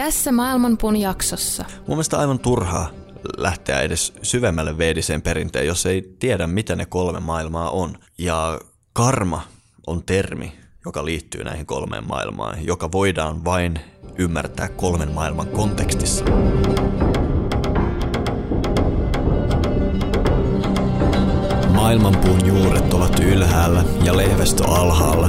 Tässä Maailmanpuun jaksossa. Mun mielestä aivan turhaa lähteä edes syvemmälle veediseen perinteen, jos ei tiedä, mitä ne kolme maailmaa on. Ja karma on termi, joka liittyy näihin kolmeen maailmaan, joka voidaan vain ymmärtää kolmen maailman kontekstissa. Maailmanpuun juuret ovat ylhäällä ja lehvästö alhaalla.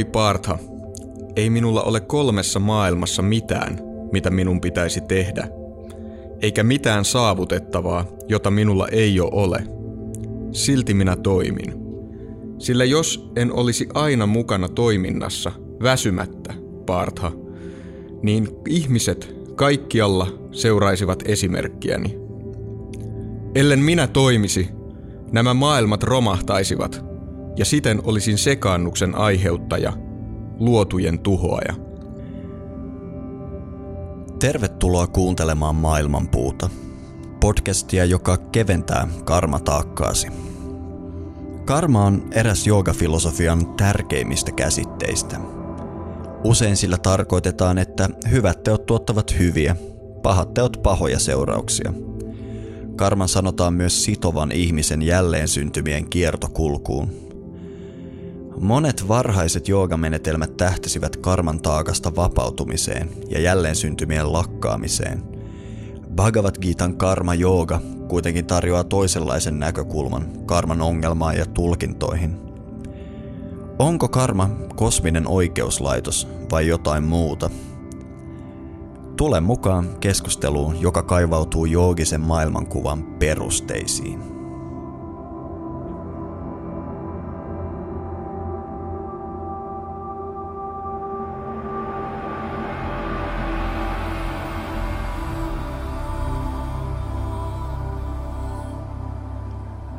Oi Partha, ei minulla ole kolmessa maailmassa mitään, mitä minun pitäisi tehdä, eikä mitään saavutettavaa, jota minulla ei ole ole. Silti minä toimin. Sillä jos en olisi aina mukana toiminnassa, väsymättä, Partha, niin ihmiset kaikkialla seuraisivat esimerkkiäni. Ellen minä toimisi, nämä maailmat romahtaisivat – ja siten olisin sekaannuksen aiheuttaja, luotujen tuhoaja. Tervetuloa kuuntelemaan Maailmanpuuta, podcastia, joka keventää karmataakkaasi. Karma on eräs joogafilosofian tärkeimmistä käsitteistä. Usein sillä tarkoitetaan, että hyvät teot tuottavat hyviä, pahat teot pahoja seurauksia. Karman sanotaan myös sitovan ihmisen jälleen syntymien kiertokulkuun, Monet varhaiset joogamenetelmät tähtäsivät karman taakasta vapautumiseen ja jälleen syntymien lakkaamiseen. Bhagavad Gitan karma jooga kuitenkin tarjoaa toisenlaisen näkökulman karman ongelmaan ja tulkintoihin. Onko karma kosminen oikeuslaitos vai jotain muuta? Tule mukaan keskusteluun, joka kaivautuu joogisen maailmankuvan perusteisiin.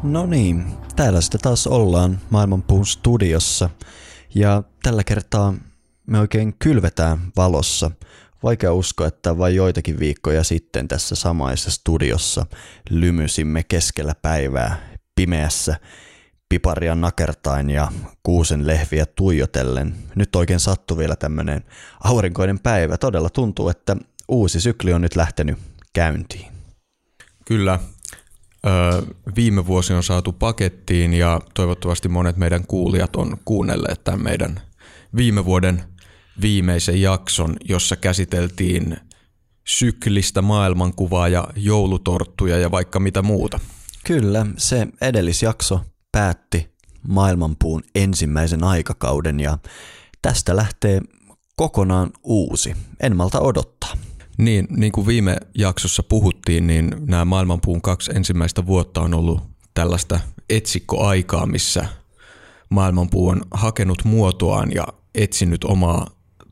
No niin, täällä sitten taas ollaan Maailmanpuun studiossa ja tällä kertaa me oikein kylvetään valossa. Vaikea uskoa, että vain joitakin viikkoja sitten tässä samaisessa studiossa lymysimme keskellä päivää pimeässä piparia nakertain ja kuusen lehviä tuijotellen. Nyt oikein sattui vielä tämmöinen aurinkoinen päivä. Todella tuntuu, että uusi sykli on nyt lähtenyt käyntiin. Kyllä, viime vuosi on saatu pakettiin ja toivottavasti monet meidän kuulijat on kuunnelleet tämän meidän viime vuoden viimeisen jakson, jossa käsiteltiin syklistä maailmankuvaa ja joulutorttuja ja vaikka mitä muuta. Kyllä, se edellisjakso päätti maailmanpuun ensimmäisen aikakauden ja tästä lähtee kokonaan uusi. En malta odottaa. Niin, niin kuin viime jaksossa puhuttiin, niin nämä maailmanpuun kaksi ensimmäistä vuotta on ollut tällaista etsikkoaikaa, missä maailmanpuu on hakenut muotoaan ja etsinyt omaa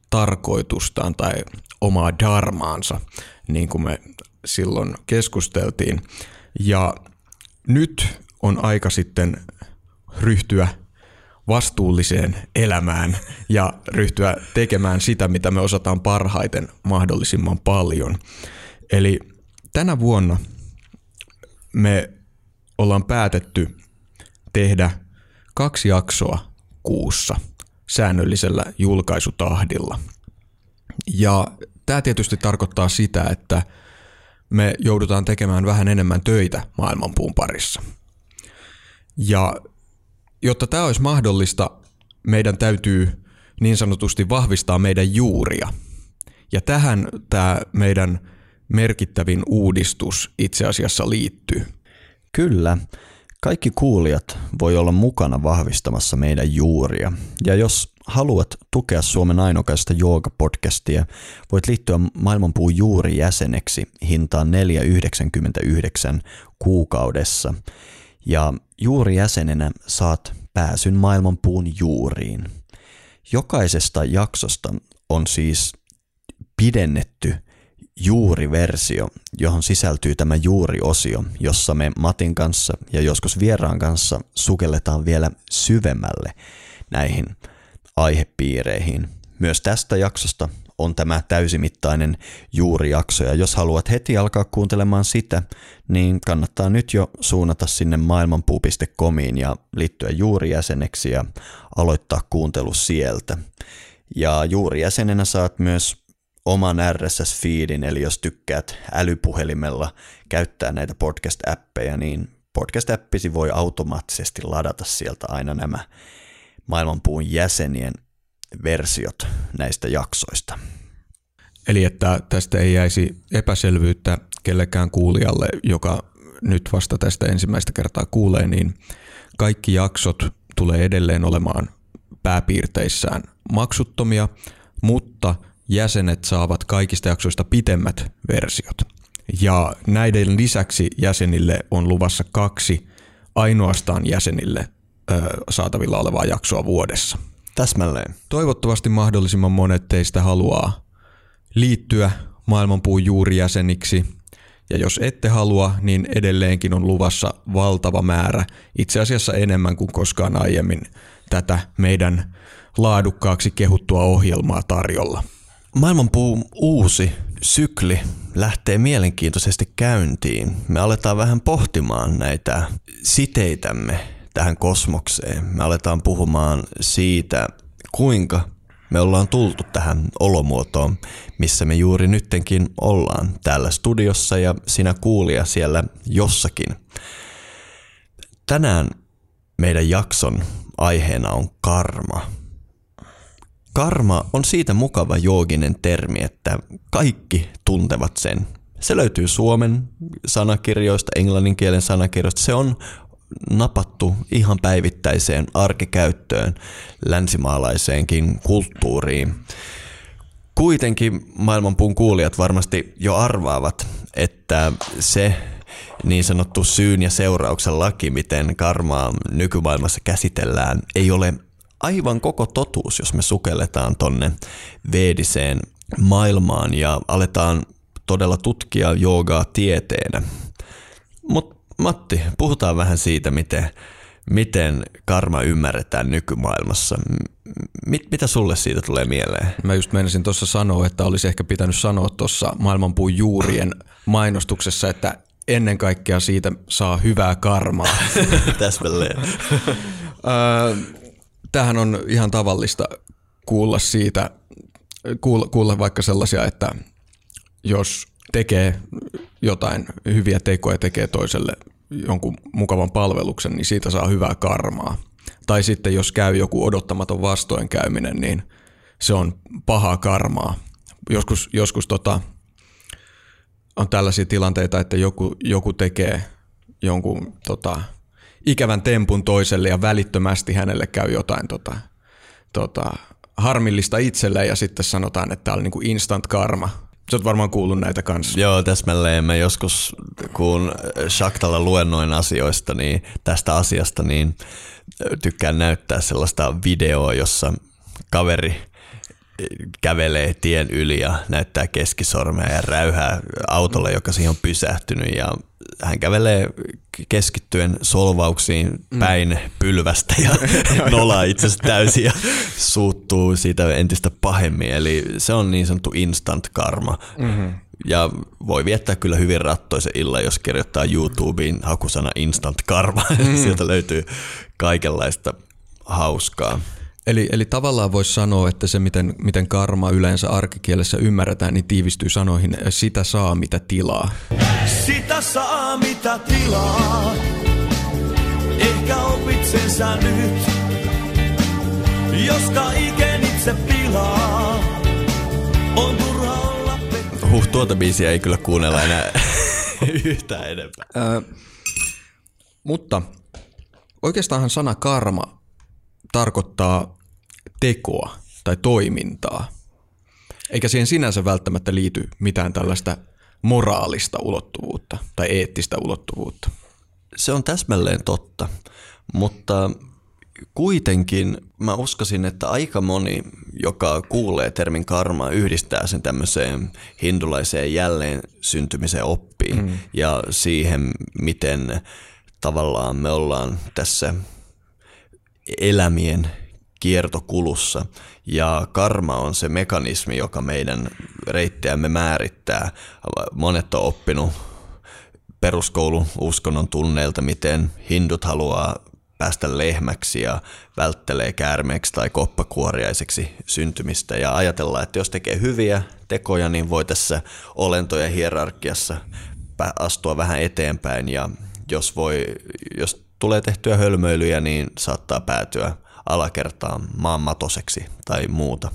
tarkoitustaan tai omaa darmaansa, niin kuin me silloin keskusteltiin. Ja nyt on aika sitten ryhtyä vastuulliseen elämään ja ryhtyä tekemään sitä, mitä me osataan parhaiten mahdollisimman paljon. Eli tänä vuonna me ollaan päätetty tehdä kaksi jaksoa kuussa säännöllisellä julkaisutahdilla. Ja tämä tietysti tarkoittaa sitä, että me joudutaan tekemään vähän enemmän töitä maailmanpuun parissa. Ja jotta tämä olisi mahdollista, meidän täytyy niin sanotusti vahvistaa meidän juuria. Ja tähän tämä meidän merkittävin uudistus itse asiassa liittyy. Kyllä. Kaikki kuulijat voi olla mukana vahvistamassa meidän juuria. Ja jos haluat tukea Suomen ainokaista jooga-podcastia, voit liittyä Maailmanpuun juuri jäseneksi hintaan 4,99 kuukaudessa. Ja juuri jäsenenä saat pääsyn Maailmanpuun juuriin. Jokaisesta jaksosta on siis pidennetty juuriversio, johon sisältyy tämä juuriosio, jossa me Matin kanssa ja joskus vieraan kanssa sukelletaan vielä syvemmälle näihin aihepiireihin. Myös tästä jaksosta on tämä täysimittainen juurijakso ja jos haluat heti alkaa kuuntelemaan sitä, niin kannattaa nyt jo suunnata sinne maailmanpuu.comiin ja liittyä juurijäseneksi ja aloittaa kuuntelu sieltä. Ja juurijäsenenä saat myös oman RSS-feedin, eli jos tykkäät älypuhelimella käyttää näitä podcast-appeja, niin podcast-appisi voi automaattisesti ladata sieltä aina nämä maailmanpuun jäsenien versiot näistä jaksoista. Eli että tästä ei jäisi epäselvyyttä kellekään kuulijalle, joka nyt vasta tästä ensimmäistä kertaa kuulee, niin kaikki jaksot tulee edelleen olemaan pääpiirteissään maksuttomia, mutta jäsenet saavat kaikista jaksoista pitemmät versiot. Ja näiden lisäksi jäsenille on luvassa kaksi ainoastaan jäsenille saatavilla olevaa jaksoa vuodessa. Täsmälleen. Toivottavasti mahdollisimman monet teistä haluaa liittyä maailmanpuun juurijäseniksi. Ja jos ette halua, niin edelleenkin on luvassa valtava määrä, itse asiassa enemmän kuin koskaan aiemmin, tätä meidän laadukkaaksi kehuttua ohjelmaa tarjolla. Maailmanpuun uusi sykli lähtee mielenkiintoisesti käyntiin. Me aletaan vähän pohtimaan näitä siteitämme tähän kosmokseen. Me aletaan puhumaan siitä, kuinka me ollaan tultu tähän olomuotoon, missä me juuri nyttenkin ollaan täällä studiossa ja sinä kuulija siellä jossakin. Tänään meidän jakson aiheena on karma. Karma on siitä mukava jooginen termi, että kaikki tuntevat sen. Se löytyy suomen sanakirjoista, englannin kielen sanakirjoista. Se on napattu ihan päivittäiseen arkikäyttöön, länsimaalaiseenkin kulttuuriin. Kuitenkin maailmanpuun kuulijat varmasti jo arvaavat, että se niin sanottu syyn ja seurauksen laki, miten karmaa nykymaailmassa käsitellään, ei ole aivan koko totuus, jos me sukelletaan tonne veediseen maailmaan ja aletaan todella tutkia joogaa tieteenä. Mutta Matti, puhutaan vähän siitä, miten, miten karma ymmärretään nykymaailmassa. Mit, mitä sulle siitä tulee mieleen? Mä just menisin tuossa sanoa, että olisi ehkä pitänyt sanoa tuossa maailmanpuun juurien mainostuksessa, että ennen kaikkea siitä saa hyvää karmaa. Täsmälleen. Tähän on ihan tavallista kuulla siitä, kuulla, kuulla vaikka sellaisia, että jos tekee jotain hyviä tekoja, tekee toiselle jonkun mukavan palveluksen, niin siitä saa hyvää karmaa. Tai sitten jos käy joku odottamaton vastoinkäyminen, niin se on pahaa karmaa. Joskus, joskus tota, on tällaisia tilanteita, että joku, joku tekee jonkun tota, ikävän tempun toiselle ja välittömästi hänelle käy jotain tota, tota, harmillista itselle ja sitten sanotaan, että tämä on niin kuin instant karma. Sä oot varmaan kuullut näitä kanssa. Joo, täsmälleen. Mä joskus, kun Shaktalla luennoin asioista, niin tästä asiasta, niin tykkään näyttää sellaista videoa, jossa kaveri kävelee tien yli ja näyttää keskisormea ja räyhää autolle, joka siihen on pysähtynyt ja hän kävelee keskittyen solvauksiin mm. päin mm. pylvästä ja nolaa itsensä täysin ja suuttuu siitä entistä pahemmin. Eli se on niin sanottu instant karma. Mm-hmm. Ja voi viettää kyllä hyvin rattoisen illan, jos kirjoittaa YouTubeen hakusana instant karma. Mm. Sieltä löytyy kaikenlaista hauskaa. Eli, eli tavallaan voisi sanoa, että se miten, miten karma yleensä arkikielessä ymmärretään, niin tiivistyy sanoihin sitä saa mitä tilaa. Sitä saa mitä tilaa, ehkä opit sen sä nyt, joska iken itse pilaa, on turha olla Huh, tuota biisiä ei kyllä kuunnella enää yhtään enempää. Ö, mutta oikeastaanhan sana karma tarkoittaa tekoa tai toimintaa. Eikä siihen sinänsä välttämättä liity mitään tällaista moraalista ulottuvuutta tai eettistä ulottuvuutta. Se on täsmälleen totta, mutta kuitenkin mä uskoisin, että aika moni, joka kuulee termin karma, yhdistää sen tämmöiseen hindulaiseen jälleen syntymiseen oppiin mm. ja siihen, miten tavallaan me ollaan tässä elämien kiertokulussa. Ja karma on se mekanismi, joka meidän reittejämme määrittää. Monet on oppinut peruskoulun uskonnon tunneilta, miten hindut haluaa päästä lehmäksi ja välttelee käärmeeksi tai koppakuoriaiseksi syntymistä. Ja ajatella, että jos tekee hyviä tekoja, niin voi tässä olentojen hierarkiassa astua vähän eteenpäin. Ja jos, voi, jos tulee tehtyä hölmöilyjä, niin saattaa päätyä alakertaan maanmatoseksi tai muuta.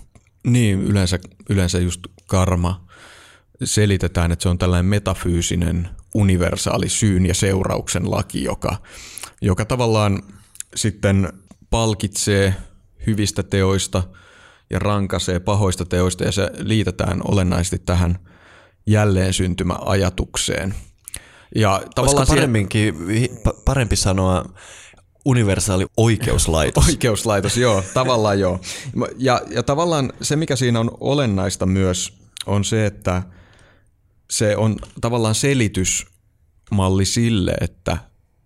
Niin, yleensä, yleensä just karma selitetään, että se on tällainen metafyysinen universaali syyn ja seurauksen laki, joka, joka tavallaan sitten palkitsee hyvistä teoista ja rankaisee pahoista teoista ja se liitetään olennaisesti tähän jälleen syntymäajatukseen. Ja tavallaan paremminkin, parempi sanoa universaali oikeuslaitos. oikeuslaitos, joo, tavallaan joo. Ja, ja tavallaan se, mikä siinä on olennaista myös, on se, että se on tavallaan selitysmalli sille, että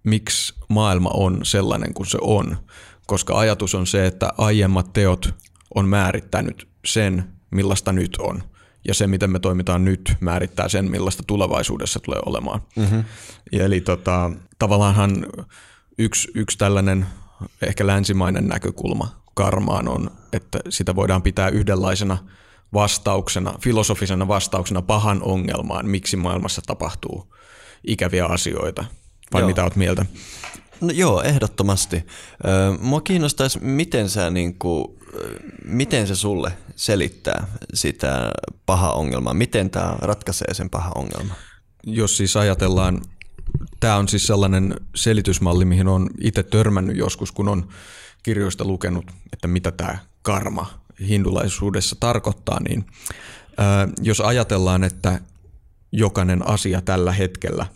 miksi maailma on sellainen kuin se on. Koska ajatus on se, että aiemmat teot on määrittänyt sen, millaista nyt on. Ja se, miten me toimitaan nyt, määrittää sen, millaista tulevaisuudessa tulee olemaan. Mm-hmm. Ja eli tota, tavallaanhan yksi, yksi tällainen ehkä länsimainen näkökulma karmaan on, että sitä voidaan pitää yhdenlaisena vastauksena, filosofisena vastauksena pahan ongelmaan, miksi maailmassa tapahtuu ikäviä asioita. Vai joo. mitä oot mieltä? No joo, ehdottomasti. Mua kiinnostaisi, miten, sä, niin kuin, miten se sulle selittää sitä paha ongelmaa. Miten tämä ratkaisee sen paha ongelman? Jos siis ajatellaan tämä on siis sellainen selitysmalli, mihin on itse törmännyt joskus, kun on kirjoista lukenut, että mitä tämä karma hindulaisuudessa tarkoittaa, niin ää, jos ajatellaan, että jokainen asia tällä hetkellä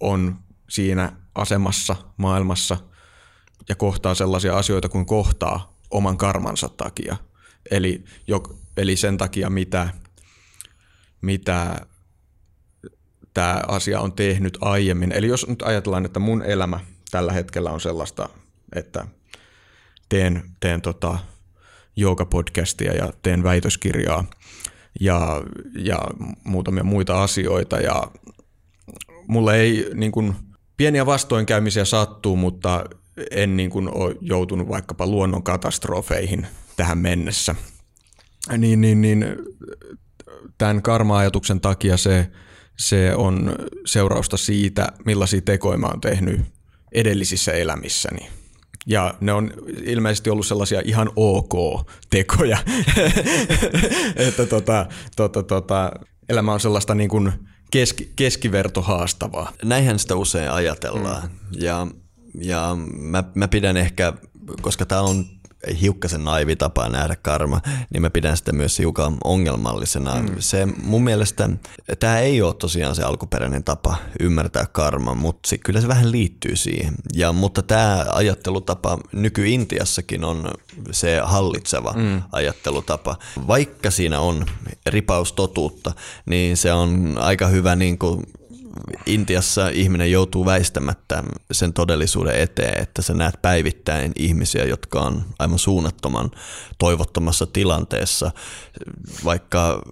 on siinä asemassa maailmassa ja kohtaa sellaisia asioita kuin kohtaa oman karmansa takia. Eli, jo, eli sen takia, mitä, mitä tämä asia on tehnyt aiemmin. Eli jos nyt ajatellaan, että mun elämä tällä hetkellä on sellaista, että teen, teen tota podcastia ja teen väitöskirjaa ja, ja muutamia muita asioita ja mulle ei niin kuin, pieniä vastoinkäymisiä sattuu, mutta en niin kuin, ole joutunut vaikkapa luonnon katastrofeihin tähän mennessä. Niin, niin, niin tämän karma-ajatuksen takia se se on seurausta siitä, millaisia tekoja mä oon tehnyt edellisissä elämissäni. Ja ne on ilmeisesti ollut sellaisia ihan ok tekoja, että tota, tota, tota, elämä on sellaista niin kuin keski, keskiverto haastavaa. Näinhän sitä usein ajatellaan. Mm. Ja, ja mä, mä pidän ehkä, koska tämä on hiukkasen naivi tapa nähdä karma, niin mä pidän sitä myös hiukan ongelmallisena. Mm. Se mun mielestä, tämä ei ole tosiaan se alkuperäinen tapa ymmärtää karma, mutta se, kyllä se vähän liittyy siihen. Ja, mutta tämä ajattelutapa nyky-Intiassakin on se hallitseva mm. ajattelutapa. Vaikka siinä on ripaus totuutta, niin se on aika hyvä niin kuin Intiassa ihminen joutuu väistämättä sen todellisuuden eteen, että sä näet päivittäin ihmisiä, jotka on aivan suunnattoman toivottomassa tilanteessa, vaikka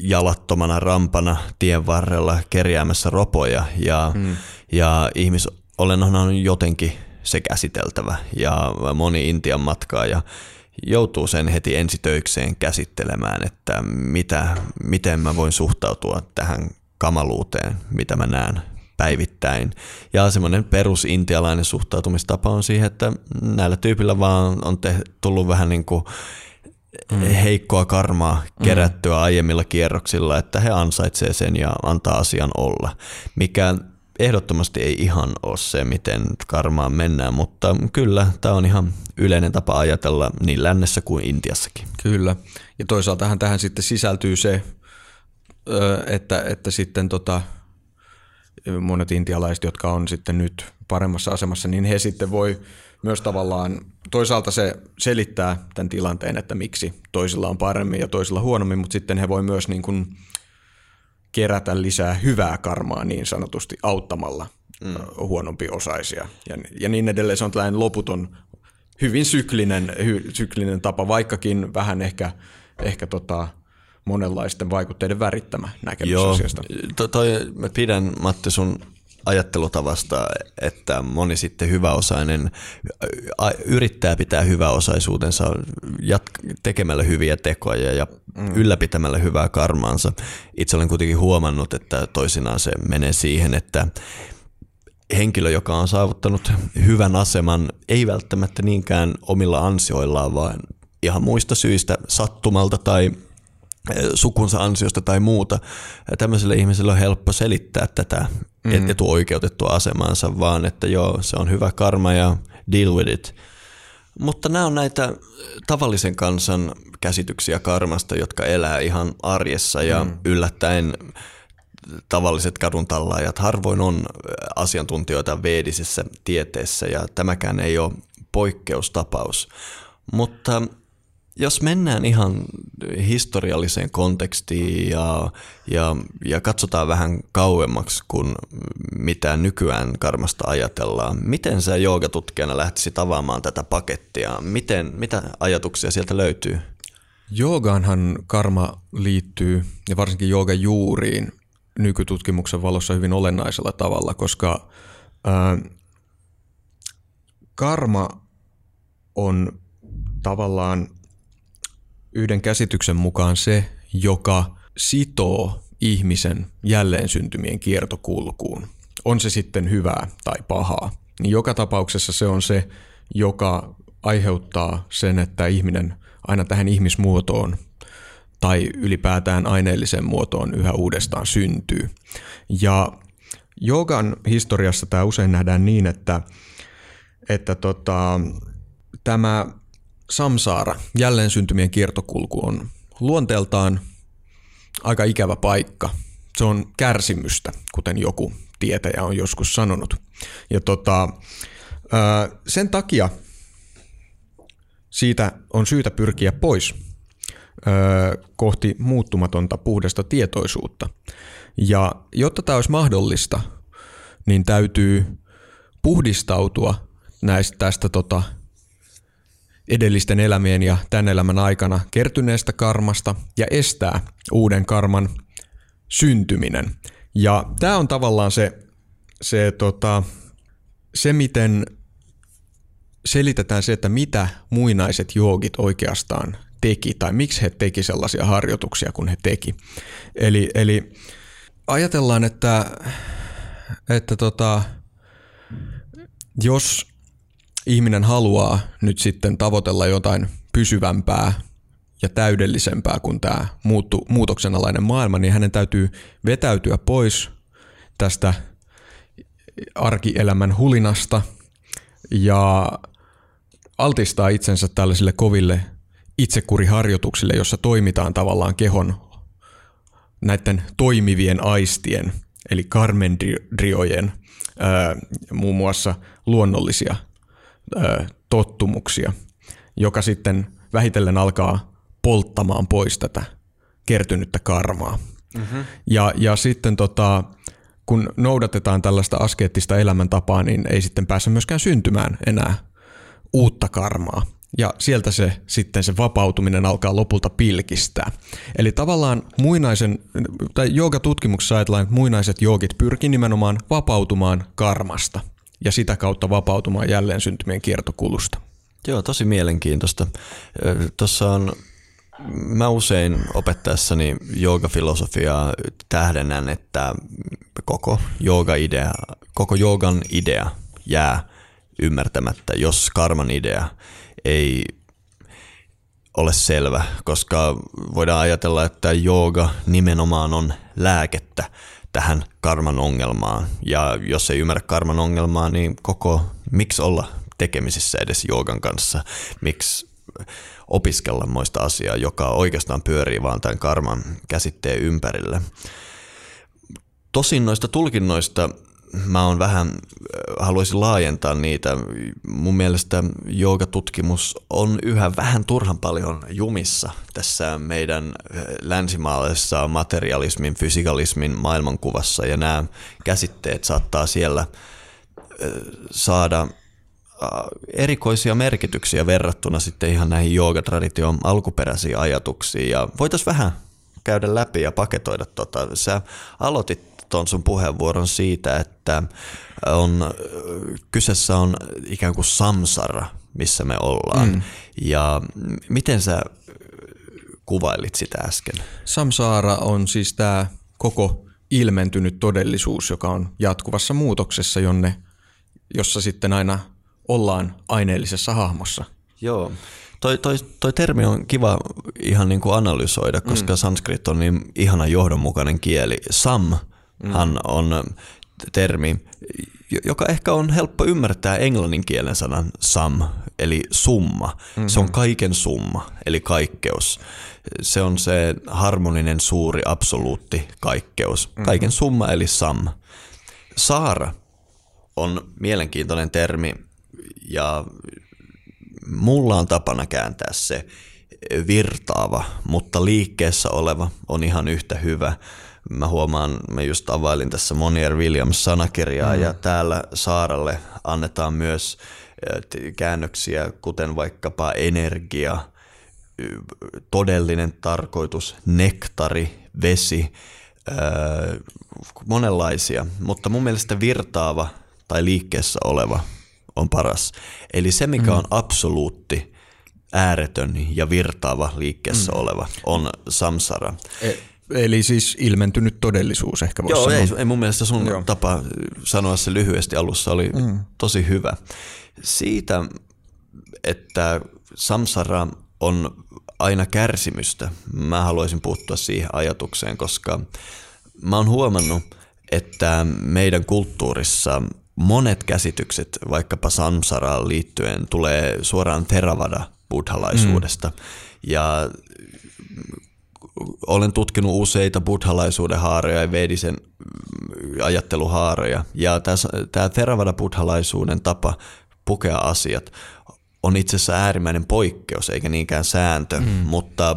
jalattomana rampana tien varrella kerjäämässä ropoja ja, hmm. ja ihmisolennon on jotenkin se käsiteltävä ja moni Intian matkaaja joutuu sen heti ensitöikseen käsittelemään, että mitä, miten mä voin suhtautua tähän kamaluuteen, mitä mä näen päivittäin. Ja semmoinen perusintialainen suhtautumistapa on siihen, että näillä tyypillä vaan on te, tullut vähän niin kuin mm. heikkoa karmaa mm. kerättyä mm. aiemmilla kierroksilla, että he ansaitsee sen ja antaa asian olla. Mikä ehdottomasti ei ihan ole se, miten karmaan mennään, mutta kyllä tämä on ihan yleinen tapa ajatella niin lännessä kuin Intiassakin. Kyllä. Ja toisaaltahan tähän sitten sisältyy se, että, että sitten tota, monet intialaiset, jotka on sitten nyt paremmassa asemassa, niin he sitten voi myös tavallaan, toisaalta se selittää tämän tilanteen, että miksi toisilla on paremmin ja toisilla huonommin, mutta sitten he voi myös niin kuin kerätä lisää hyvää karmaa niin sanotusti auttamalla mm. huonompi osaisia ja, ja niin edelleen. Se on tällainen loputon, hyvin syklinen, hy, syklinen tapa, vaikkakin vähän ehkä, ehkä tota, monenlaisten vaikutteiden värittämä näkemys Joo, asiasta. To, toi, mä pidän Matti sun ajattelutavasta, että moni sitten hyväosainen yrittää pitää hyväosaisuutensa jat- tekemällä hyviä tekoja ja mm. ylläpitämällä hyvää karmaansa. Itse olen kuitenkin huomannut, että toisinaan se menee siihen, että henkilö, joka on saavuttanut hyvän aseman, ei välttämättä niinkään omilla ansioillaan, vaan ihan muista syistä sattumalta tai sukunsa ansiosta tai muuta. Tämmöiselle ihmiselle on helppo selittää tätä mm. etuoikeutettua asemaansa, vaan että joo, se on hyvä karma ja deal with it. Mutta nämä on näitä tavallisen kansan käsityksiä karmasta, jotka elää ihan arjessa ja mm. yllättäen tavalliset kaduntallaajat harvoin on asiantuntijoita veedisessä tieteessä ja tämäkään ei ole poikkeustapaus. Mutta jos mennään ihan historialliseen kontekstiin ja, ja, ja katsotaan vähän kauemmaksi kuin mitä nykyään karmasta ajatellaan, miten sä joogatutkijana lähtisit avaamaan tätä pakettia? Miten, mitä ajatuksia sieltä löytyy? Joogaanhan karma liittyy, ja varsinkin joogan juuriin, nykytutkimuksen valossa hyvin olennaisella tavalla, koska ää, karma on tavallaan yhden käsityksen mukaan se, joka sitoo ihmisen jälleen syntymien kiertokulkuun. On se sitten hyvää tai pahaa. Niin joka tapauksessa se on se, joka aiheuttaa sen, että ihminen aina tähän ihmismuotoon tai ylipäätään aineelliseen muotoon yhä uudestaan syntyy. Ja joogan historiassa tämä usein nähdään niin, että, että tota, tämä samsaara, jälleen syntymien kiertokulku on luonteeltaan aika ikävä paikka. Se on kärsimystä, kuten joku tietäjä on joskus sanonut. Ja tota, sen takia siitä on syytä pyrkiä pois kohti muuttumatonta puhdasta tietoisuutta. Ja jotta tämä olisi mahdollista, niin täytyy puhdistautua näistä tästä tota, edellisten elämien ja tämän elämän aikana kertyneestä karmasta ja estää uuden karman syntyminen. Ja tämä on tavallaan se, se, tota, se, miten selitetään se, että mitä muinaiset joogit oikeastaan teki tai miksi he teki sellaisia harjoituksia kuin he teki. Eli, eli ajatellaan, että, että tota, jos ihminen haluaa nyt sitten tavoitella jotain pysyvämpää ja täydellisempää kuin tämä muuttu, muutoksenalainen maailma, niin hänen täytyy vetäytyä pois tästä arkielämän hulinasta ja altistaa itsensä tällaisille koville itsekuriharjoituksille, jossa toimitaan tavallaan kehon näiden toimivien aistien, eli karmendriojen, muun muassa luonnollisia ö, tottumuksia, joka sitten vähitellen alkaa polttamaan pois tätä kertynyttä karmaa. Mm-hmm. Ja, ja sitten tota, kun noudatetaan tällaista askeettista elämäntapaa, niin ei sitten pääse myöskään syntymään enää uutta karmaa. Ja sieltä se sitten se vapautuminen alkaa lopulta pilkistää. Eli tavallaan muinaisen, tai joogatutkimuksessa ajatellaan, että muinaiset joogit pyrkii nimenomaan vapautumaan karmasta – ja sitä kautta vapautumaan jälleen syntymien kiertokulusta. Joo, tosi mielenkiintoista. Tuossa on, mä usein opettaessani joogafilosofiaa tähdennän, että koko jooga-idea, koko joogan idea jää ymmärtämättä, jos karman idea ei ole selvä, koska voidaan ajatella, että jooga nimenomaan on lääkettä tähän karman ongelmaan. Ja jos ei ymmärrä karman ongelmaa, niin koko miksi olla tekemisissä edes joogan kanssa. Miksi opiskella moista asiaa, joka oikeastaan pyörii vaan tämän karman käsitteen ympärillä. Tosin noista tulkinnoista mä oon vähän, haluaisin laajentaa niitä. Mun mielestä joogatutkimus on yhä vähän turhan paljon jumissa tässä meidän länsimaalaisessa materialismin, fysikalismin maailmankuvassa ja nämä käsitteet saattaa siellä saada erikoisia merkityksiä verrattuna sitten ihan näihin joogatradition alkuperäisiin ajatuksiin ja voitaisiin vähän käydä läpi ja paketoida tota. Sä aloitit tuon sun puheenvuoron siitä, että on, kyseessä on ikään kuin samsara, missä me ollaan. Mm. Ja miten sä kuvailit sitä äsken? Samsara on siis tämä koko ilmentynyt todellisuus, joka on jatkuvassa muutoksessa, jonne, jossa sitten aina ollaan aineellisessa hahmossa. Joo. Toi, toi, toi termi on kiva ihan niin kuin analysoida, koska mm. sanskrit on niin ihana johdonmukainen kieli. Sam mm. on termi, joka ehkä on helppo ymmärtää englannin kielen sanan sam, eli summa. Mm-hmm. Se on kaiken summa, eli kaikkeus. Se on se harmoninen, suuri, absoluutti kaikkeus. Mm-hmm. Kaiken summa, eli sam. Saara on mielenkiintoinen termi, ja mulla on tapana kääntää se virtaava, mutta liikkeessä oleva on ihan yhtä hyvä. Mä huomaan, mä just availin tässä Monier Williams sanakirjaa mm. ja täällä Saaralle annetaan myös käännöksiä, kuten vaikkapa energia, todellinen tarkoitus, nektari, vesi, monenlaisia, mutta mun mielestä virtaava tai liikkeessä oleva on paras. Eli se, mikä mm. on absoluutti, ääretön ja virtaava liikkeessä mm. oleva, on samsara. E- Eli siis ilmentynyt todellisuus ehkä voisi Joo, sanoa. ei, ei mun mielestä sun Joo. tapa sanoa se lyhyesti alussa oli mm. tosi hyvä. Siitä, että samsara on aina kärsimystä, mä haluaisin puuttua siihen ajatukseen, koska mä oon huomannut, että meidän kulttuurissa monet käsitykset vaikkapa samsaraan liittyen tulee suoraan Theravada buddhalaisuudesta. Mm. Ja olen tutkinut useita buddhalaisuuden haaroja ja vedisen ajatteluhaaroja. Ja tämä Theravada buddhalaisuuden tapa pukea asiat on itse asiassa äärimmäinen poikkeus eikä niinkään sääntö, mm. mutta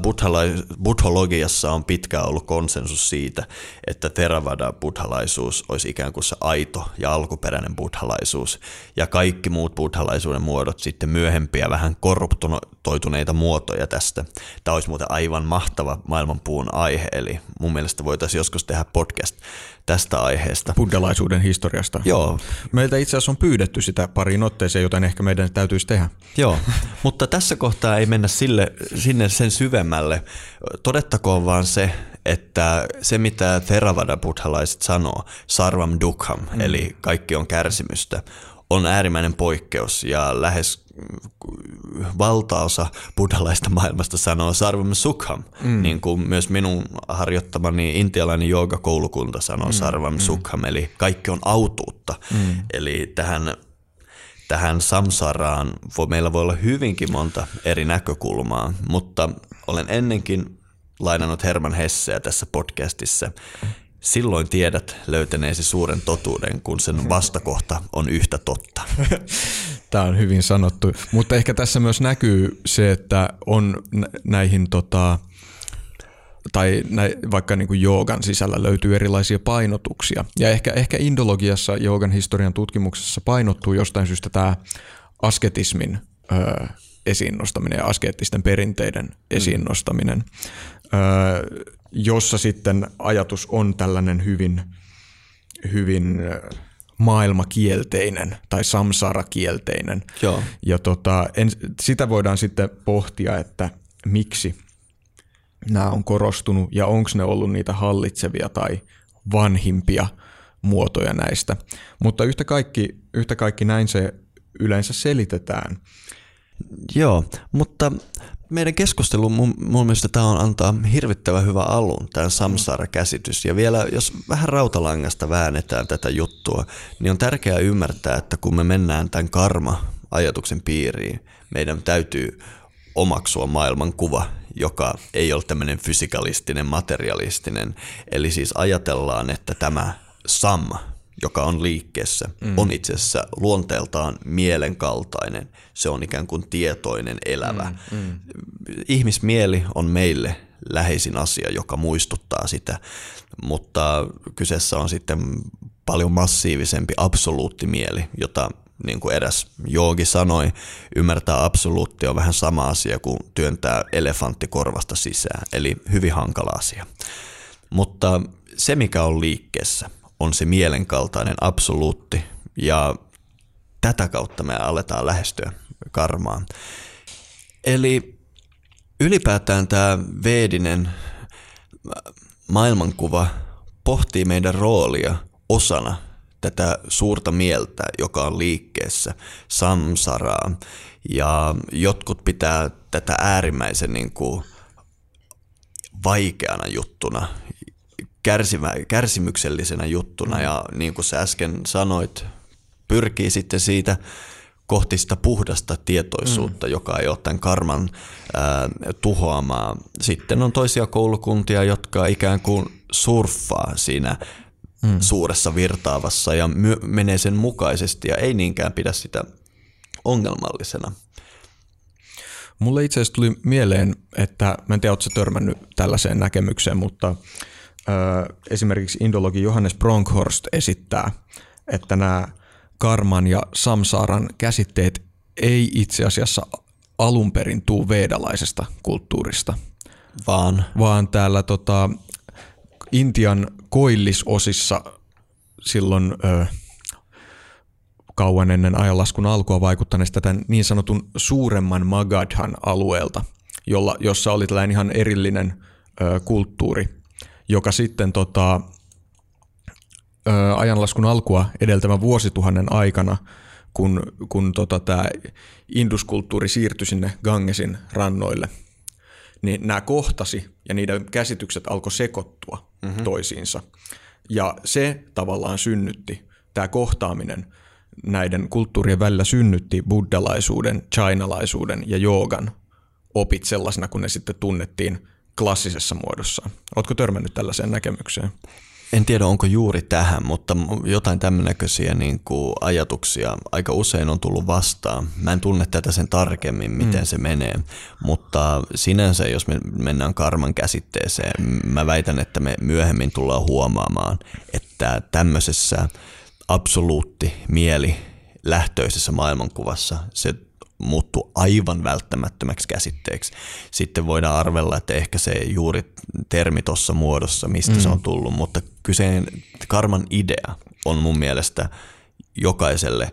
buddhologiassa on pitkään ollut konsensus siitä, että Theravada buddhalaisuus olisi ikään kuin se aito ja alkuperäinen buddhalaisuus ja kaikki muut buddhalaisuuden muodot sitten myöhempiä vähän korruptoituneita muotoja tästä. Tämä olisi muuten aivan mahtava maailmanpuun aihe, eli mun mielestä voitaisiin joskus tehdä podcast tästä aiheesta. Buddhalaisuuden historiasta. Joo. Meiltä itse asiassa on pyydetty sitä pariin otteeseen, joten ehkä meidän täytyisi tehdä. Joo, mutta tässä kohtaa ei mennä sille, sinne sen syvemmälle. Todettakoon vaan se, että se mitä Theravada buddhalaiset sanoo, sarvam dukham, mm. eli kaikki on kärsimystä, on äärimmäinen poikkeus ja lähes valtaosa buddhalaista maailmasta sanoo sarvam sukham, mm. niin kuin myös minun harjoittamani intialainen joogakoulukunta sanoo mm. sarvam mm. sukham, eli kaikki on autuutta. Mm. Eli tähän tähän samsaraan voi, meillä voi olla hyvinkin monta eri näkökulmaa, mutta olen ennenkin lainannut Herman Hesseä tässä podcastissa. Silloin tiedät löytäneesi suuren totuuden, kun sen vastakohta on yhtä totta. Tämä on hyvin sanottu, mutta ehkä tässä myös näkyy se, että on näihin tota, tai näin, vaikka niin kuin joogan sisällä löytyy erilaisia painotuksia. Ja ehkä, ehkä indologiassa, joogan historian tutkimuksessa painottuu jostain syystä tämä asketismin ö, esiin nostaminen ja askeettisten perinteiden mm. esiin nostaminen, ö, jossa sitten ajatus on tällainen hyvin, hyvin maailmakielteinen tai samsara-kielteinen. Joo. Ja tota, en, sitä voidaan sitten pohtia, että miksi – nämä on korostunut ja onko ne ollut niitä hallitsevia tai vanhimpia muotoja näistä. Mutta yhtä kaikki, yhtä kaikki näin se yleensä selitetään. Joo, mutta meidän keskustelu mun, mun mielestä tämä on antaa hirvittävän hyvä alun, tämä samsara-käsitys. Ja vielä, jos vähän rautalangasta väännetään tätä juttua, niin on tärkeää ymmärtää, että kun me mennään tämän karma ajatuksen piiriin, meidän täytyy omaksua maailmankuva, joka ei ole tämmöinen fysikalistinen, materialistinen. Eli siis ajatellaan, että tämä Sam, joka on liikkeessä, mm. on itse asiassa luonteeltaan mielenkaltainen. Se on ikään kuin tietoinen, elävä. Mm. Mm. Ihmismieli on meille läheisin asia, joka muistuttaa sitä, mutta kyseessä on sitten paljon massiivisempi absoluuttimieli, jota niin kuin eräs joogi sanoi, ymmärtää absoluutti on vähän sama asia kuin työntää elefantti korvasta sisään, eli hyvin hankala asia. Mutta se, mikä on liikkeessä, on se mielenkaltainen absoluutti, ja tätä kautta me aletaan lähestyä karmaan. Eli ylipäätään tämä veedinen maailmankuva pohtii meidän roolia osana tätä suurta mieltä, joka on liikkeessä, samsaraa. Ja jotkut pitää tätä äärimmäisen niin kuin vaikeana juttuna, kärsimä, kärsimyksellisenä juttuna. Ja niin kuin sä äsken sanoit, pyrkii sitten siitä kohti sitä puhdasta tietoisuutta, mm. joka ei ole tämän karman ää, tuhoamaa. Sitten on toisia koulukuntia, jotka ikään kuin surffaa siinä mm. suuressa virtaavassa ja my- menee sen mukaisesti ja ei niinkään pidä sitä ongelmallisena. Mulle itse asiassa tuli mieleen, että mä en tiedä, ootko törmännyt tällaiseen näkemykseen, mutta esimerkiksi indologi Johannes Bronkhorst esittää, että nämä karman ja samsaaran käsitteet ei itse asiassa alun perin tuu veedalaisesta kulttuurista. Vaan? Vaan täällä tota, Intian koillisosissa silloin ö, kauan ennen ajanlaskun alkua vaikuttaneesta tämän niin sanotun suuremman Magadhan alueelta, jolla, jossa oli tällainen ihan erillinen ö, kulttuuri, joka sitten tota, ö, ajanlaskun alkua edeltävän vuosituhannen aikana, kun, kun tota, tämä induskulttuuri siirtyi sinne Gangesin rannoille, niin nämä kohtasi ja niiden käsitykset alkoi sekoittua mm-hmm. toisiinsa. Ja se tavallaan synnytti, tämä kohtaaminen näiden kulttuurien välillä synnytti buddhalaisuuden, chinalaisuuden ja joogan opit sellaisena, kun ne sitten tunnettiin klassisessa muodossa. Oletko törmännyt tällaiseen näkemykseen? En tiedä, onko juuri tähän, mutta jotain näköisiä niin kuin ajatuksia aika usein on tullut vastaan. Mä en tunne tätä sen tarkemmin, miten mm. se menee, mutta sinänsä, jos me mennään karman käsitteeseen, mä väitän, että me myöhemmin tullaan huomaamaan, että tämmöisessä absoluutti mieli lähtöisessä maailmankuvassa se muuttuu aivan välttämättömäksi käsitteeksi. Sitten voidaan arvella, että ehkä se juuri termi tuossa muodossa, mistä mm. se on tullut, mutta kyseen karman idea on mun mielestä jokaiselle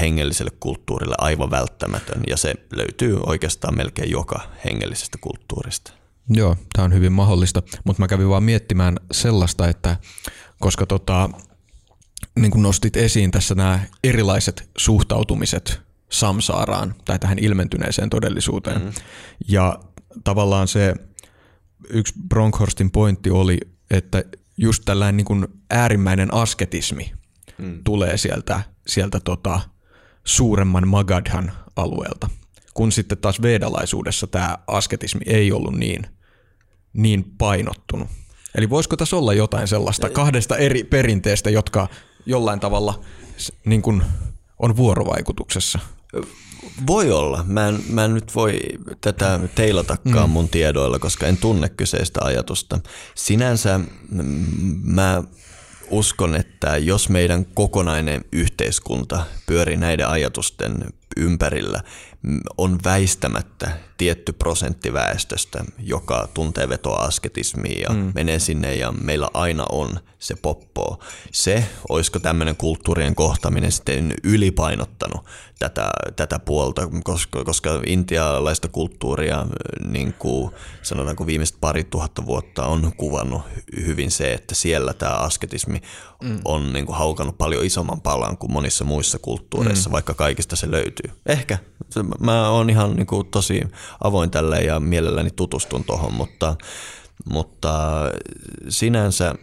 hengelliselle kulttuurille aivan välttämätön ja se löytyy oikeastaan melkein joka hengellisestä kulttuurista. Joo, tämä on hyvin mahdollista, mutta mä kävin vaan miettimään sellaista, että koska tota, niin kuin nostit esiin tässä nämä erilaiset suhtautumiset samsaaraan tai tähän ilmentyneeseen todellisuuteen. Mm-hmm. Ja tavallaan se yksi Bronkhorstin pointti oli, että just tällainen niin kuin äärimmäinen asketismi mm. tulee sieltä, sieltä tota suuremman Magadhan alueelta. Kun sitten taas vedalaisuudessa tämä asketismi ei ollut niin, niin painottunut. Eli voisiko tässä olla jotain sellaista kahdesta eri perinteestä, jotka jollain tavalla niin kuin on vuorovaikutuksessa? Voi olla. Mä en, mä en nyt voi tätä teilatakaan mm. mun tiedoilla, koska en tunne kyseistä ajatusta. Sinänsä mä uskon, että jos meidän kokonainen yhteiskunta pyörii näiden ajatusten ympärillä, on väistämättä tietty prosentti väestöstä, joka tuntee vetoa asketismiin ja mm. menee sinne ja meillä aina on se poppo. Se, olisiko tämmöinen kulttuurien kohtaminen sitten ylipainottanut tätä, tätä puolta, koska, koska intialaista kulttuuria, niin kuin sanotaanko viimeiset pari tuhatta vuotta on kuvannut hyvin se, että siellä tämä asketismi mm. on niin kuin haukannut paljon isomman palan kuin monissa muissa kulttuureissa, mm. vaikka kaikista se löytyy. Ehkä. Mä oon ihan niin kuin tosi avoin tälle ja mielelläni tutustun tuohon, mutta, mutta sinänsä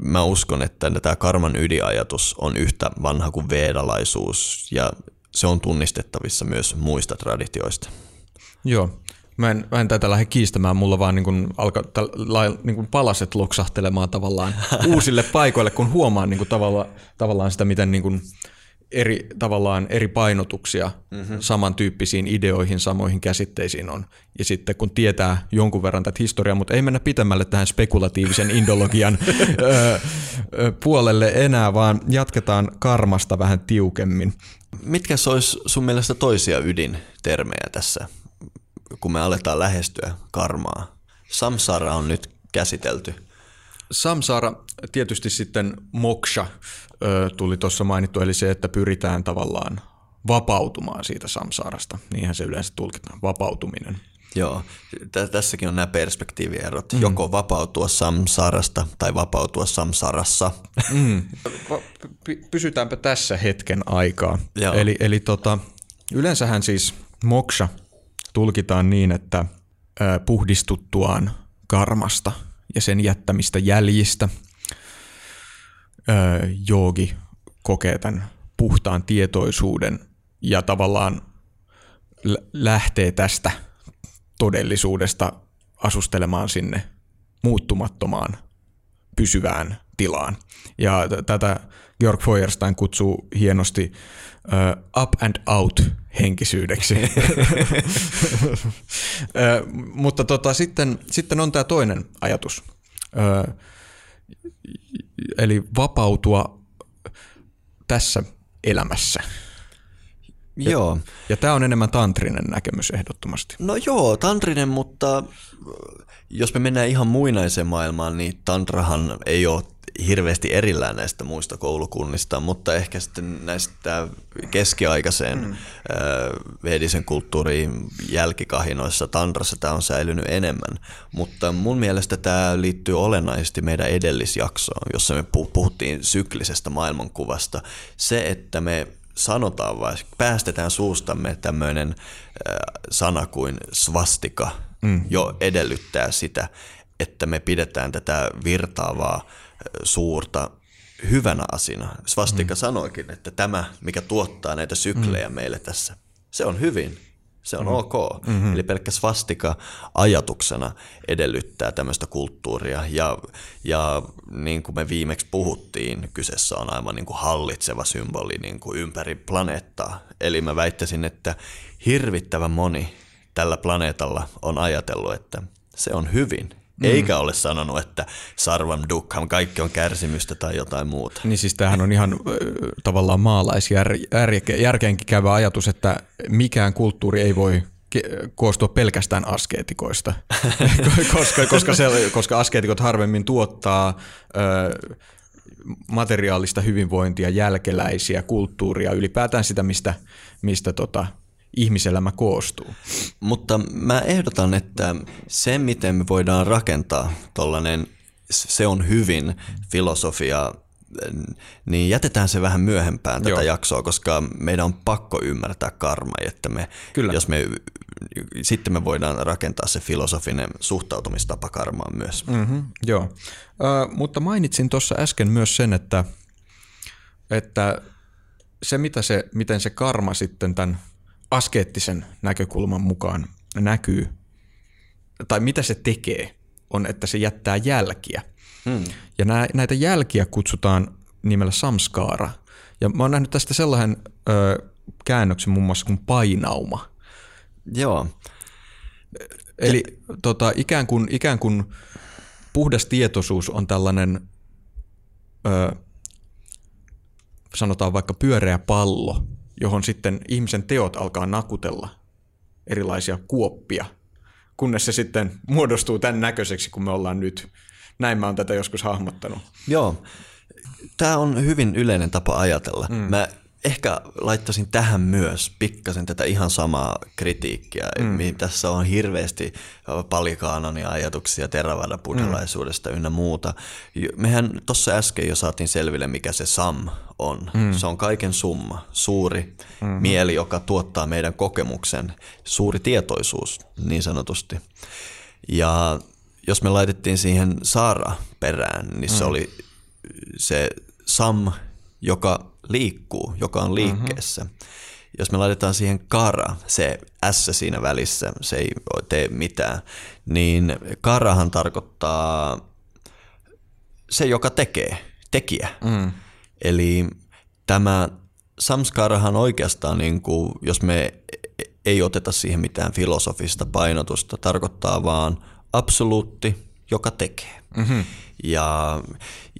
mä uskon, että tämä karman ydinajatus on yhtä vanha kuin veedalaisuus ja se on tunnistettavissa myös muista traditioista. Joo. Mä en, mä en tätä lähde kiistämään, mulla vaan niin kun alkaa niin kun palaset loksahtelemaan tavallaan uusille paikoille, kun huomaan niin kun tavalla, tavallaan sitä, miten niin kun eri, tavallaan eri painotuksia mm-hmm. samantyyppisiin ideoihin, samoihin käsitteisiin on. Ja sitten kun tietää jonkun verran tätä historiaa, mutta ei mennä pitemmälle tähän spekulatiivisen indologian ö, ö, puolelle enää, vaan jatketaan karmasta vähän tiukemmin. Mitkä olisi sun mielestä toisia ydintermejä tässä, kun me aletaan lähestyä karmaa? Samsara on nyt käsitelty. Samsara, tietysti sitten moksha tuli tuossa mainittu, eli se, että pyritään tavallaan vapautumaan siitä samsaarasta. Niinhän se yleensä tulkitaan, vapautuminen. Joo, tässäkin on nämä perspektiivierot. Mm. Joko vapautua samsarasta tai vapautua samsarassa. Mm. Pysytäänpä tässä hetken aikaa. Joo. Eli, eli tota, yleensähän siis moksha tulkitaan niin, että puhdistuttuaan karmasta ja sen jättämistä jäljistä joogi kokee tämän puhtaan tietoisuuden ja tavallaan lähtee tästä todellisuudesta asustelemaan sinne muuttumattomaan pysyvään tilaan. Ja tätä Georg Feuerstein kutsuu hienosti uh, up and out henkisyydeksi. uh, mutta tota, sitten, sitten on tämä toinen ajatus. Uh, eli vapautua tässä elämässä. Joo. Ja, ja tämä on enemmän tantrinen näkemys ehdottomasti. No joo, tantrinen, mutta jos me mennään ihan muinaiseen maailmaan, niin tantrahan ei ole hirveästi erillään näistä muista koulukunnista, mutta ehkä sitten näistä keskiaikaiseen mm. vedisen kulttuuriin jälkikahinoissa tantrassa tämä on säilynyt enemmän. Mutta mun mielestä tämä liittyy olennaisesti meidän edellisjaksoon, jossa me puhuttiin syklisestä maailmankuvasta. Se, että me sanotaan vai päästetään suustamme tämmöinen sana kuin svastika, mm. jo edellyttää sitä, että me pidetään tätä virtaavaa suurta hyvänä asina. Svastika mm. sanoikin, että tämä, mikä tuottaa näitä syklejä mm. meille tässä, se on hyvin. Se on mm. ok. Mm-hmm. Eli pelkkä svastika ajatuksena edellyttää tämmöistä kulttuuria. Ja, ja niin kuin me viimeksi puhuttiin, kyseessä on aivan niin kuin hallitseva symboli niin kuin ympäri planeettaa. Eli mä väittäisin, että hirvittävän moni tällä planeetalla on ajatellut, että se on hyvin Mm. Eikä ole sanonut, että sarvam dukham, kaikki on kärsimystä tai jotain muuta. Niin siis tämähän on ihan äh, tavallaan maalaisjärkeenkin käyvä ajatus, että mikään kulttuuri ei voi koostua pelkästään askeetikoista, koska, koska, se, koska askeetikot harvemmin tuottaa ö, materiaalista hyvinvointia, jälkeläisiä, kulttuuria, ylipäätään sitä, mistä, mistä tota, ihmiselämä koostuu. Mutta mä ehdotan, että se miten me voidaan rakentaa tollainen se on hyvin filosofia, niin jätetään se vähän myöhempään tätä Joo. jaksoa, koska meidän on pakko ymmärtää karma, että me, Kyllä. jos me, sitten me voidaan rakentaa se filosofinen suhtautumistapa karmaan myös. Mm-hmm, joo, uh, mutta mainitsin tuossa äsken myös sen, että, että se, mitä se, miten se karma sitten tämän askeettisen näkökulman mukaan näkyy, tai mitä se tekee, on, että se jättää jälkiä. Hmm. Ja nää, näitä jälkiä kutsutaan nimellä samskaara. Ja mä oon nähnyt tästä sellaisen ö, käännöksen muun muassa kuin painauma. Joo. Eli tota, ikään, kuin, ikään kuin puhdas tietoisuus on tällainen, ö, sanotaan vaikka pyöreä pallo, johon sitten ihmisen teot alkaa nakutella erilaisia kuoppia, kunnes se sitten muodostuu tämän näköiseksi, kun me ollaan nyt. Näin mä oon tätä joskus hahmottanut. Joo. Tämä on hyvin yleinen tapa ajatella. Mm. Mä ehkä laittaisin tähän myös pikkasen tätä ihan samaa kritiikkiä. Mm. Tässä on hirveästi palikaanonia ajatuksia teravada-buddhalaisuudesta mm. ynnä muuta. Mehän tuossa äsken jo saatiin selville, mikä se sam on. Mm. Se on kaiken summa, suuri mm. mieli, joka tuottaa meidän kokemuksen, suuri tietoisuus niin sanotusti. Ja jos me laitettiin siihen Saara perään, niin se mm. oli se sam, joka liikkuu, joka on liikkeessä. Mm-hmm. jos me laitetaan siihen kara, se S siinä välissä, se ei tee mitään, niin karahan tarkoittaa se, joka tekee, tekijä. Mm. Eli tämä samskarahan oikeastaan, niin kuin, jos me ei oteta siihen mitään filosofista painotusta, tarkoittaa vaan absoluutti, joka tekee. Mm-hmm. Ja,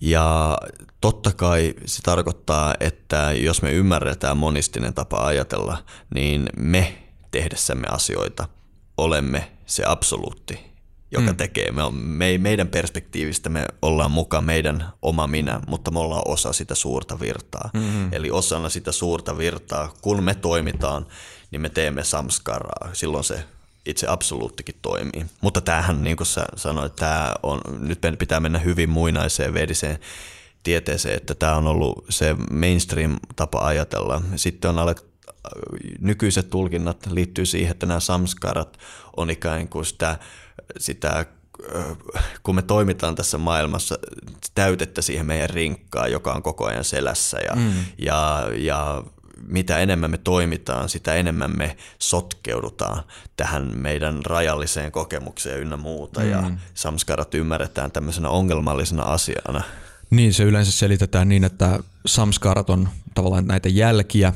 ja totta kai se tarkoittaa, että jos me ymmärretään monistinen tapa ajatella, niin me tehdessämme asioita olemme se absoluutti, joka mm. tekee. Me, on, me, meidän perspektiivistä me ollaan mukaan meidän oma minä, mutta me ollaan osa sitä suurta virtaa. Mm-hmm. Eli osana sitä suurta virtaa, kun me toimitaan, niin me teemme samskaraa. Silloin se itse absoluuttikin toimii. Mutta tämähän, niin kuin sä sanoit, tämä on, nyt pitää mennä hyvin muinaiseen vediseen tieteeseen, että tämä on ollut se mainstream-tapa ajatella. Sitten on alettu nykyiset tulkinnat liittyy siihen, että nämä samskarat on ikään kuin sitä, sitä kun me toimitaan tässä maailmassa, täytettä siihen meidän rinkkaan, joka on koko ajan selässä ja, mm. ja, ja mitä enemmän me toimitaan, sitä enemmän me sotkeudutaan tähän meidän rajalliseen kokemukseen ynnä muuta mm. ja samskarat ymmärretään tämmöisenä ongelmallisena asiana. Niin, se yleensä selitetään niin, että samskarat on tavallaan näitä jälkiä,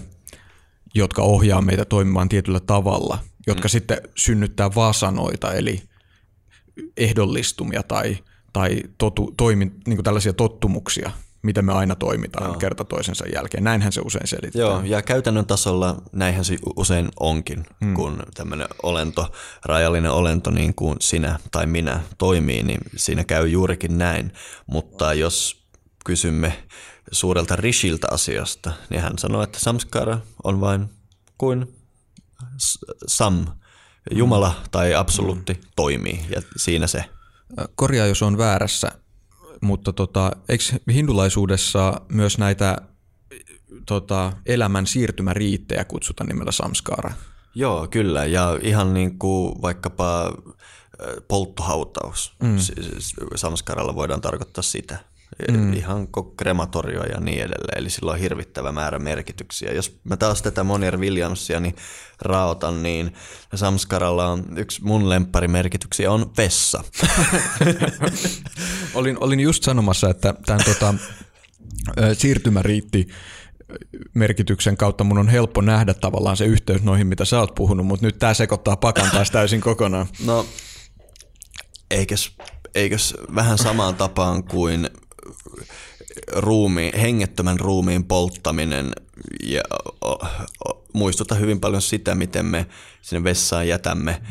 jotka ohjaa meitä toimimaan tietyllä tavalla, jotka mm. sitten synnyttää vasanoita, eli ehdollistumia tai, tai totu, toimi, niin tällaisia tottumuksia, miten me aina toimitaan Joo. kerta toisensa jälkeen. Näinhän se usein selittää. Joo, ja käytännön tasolla näinhän se usein onkin, hmm. kun tämmöinen olento, rajallinen olento niin kuin sinä tai minä toimii, niin siinä käy juurikin näin. Mutta jos kysymme suurelta Rishiltä asiasta, niin hän sanoi, että samskara on vain kuin sam, Jumala tai absoluutti mm. toimii ja siinä se. Korjaa, jos on väärässä, mutta tota, eikö hindulaisuudessa myös näitä tota, elämän siirtymäriittejä kutsuta nimellä samskara? Joo, kyllä. Ja ihan niin kuin vaikkapa polttohautaus. Mm. Samskaralla voidaan tarkoittaa sitä. Mm. Ihan krematorio ja niin edelleen. Eli sillä on hirvittävä määrä merkityksiä. Jos mä taas tätä Monier Williamsia niin raotan, niin Samskaralla on yksi mun lempparimerkityksiä on vessa. olin, olin just sanomassa, että tämän tota, siirtymäriitti merkityksen kautta mun on helppo nähdä tavallaan se yhteys noihin, mitä sä oot puhunut, mutta nyt tämä sekoittaa pakan taas täysin kokonaan. No, eikös, eikös vähän samaan tapaan kuin ruumiin, hengettömän ruumiin polttaminen ja muistuta hyvin paljon sitä, miten me sinne vessaan jätämme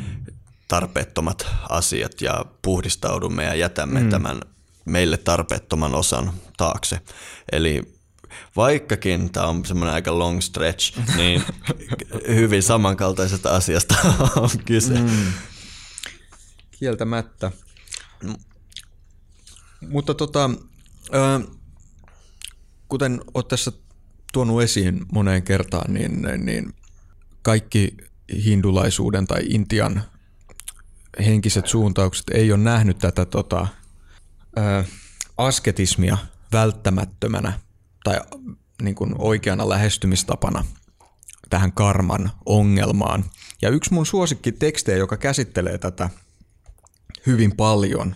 tarpeettomat asiat ja puhdistaudumme ja jätämme mm. tämän meille tarpeettoman osan taakse. Eli vaikkakin tämä on semmoinen aika long stretch, niin hyvin samankaltaisesta asiasta on kyse. Mm. Kieltämättä. Mutta tota, kuten olet tässä tuonut esiin moneen kertaan, niin, niin kaikki hindulaisuuden tai intian henkiset suuntaukset ei ole nähnyt tätä tota, ää, asketismia välttämättömänä tai niin kuin oikeana lähestymistapana tähän karman ongelmaan. Ja yksi mun suosikkitekstejä, joka käsittelee tätä hyvin paljon,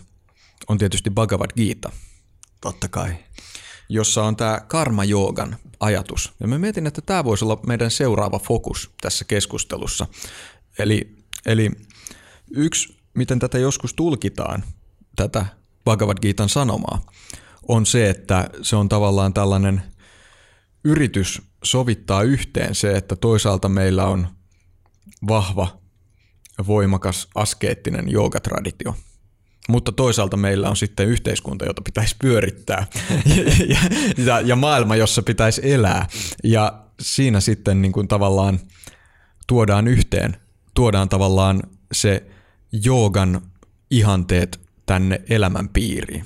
on tietysti Bhagavad Gita – Totta kai. Jossa on tämä karma-joogan ajatus. Ja mä mietin, että tämä voisi olla meidän seuraava fokus tässä keskustelussa. Eli, eli yksi, miten tätä joskus tulkitaan, tätä Bhagavad Gitan sanomaa, on se, että se on tavallaan tällainen yritys sovittaa yhteen se, että toisaalta meillä on vahva, voimakas, askeettinen joogatraditio – mutta toisaalta meillä on sitten yhteiskunta, jota pitäisi pyörittää ja, ja, ja maailma, jossa pitäisi elää. Ja siinä sitten niin kuin tavallaan tuodaan yhteen, tuodaan tavallaan se joogan ihanteet tänne elämän piiriin.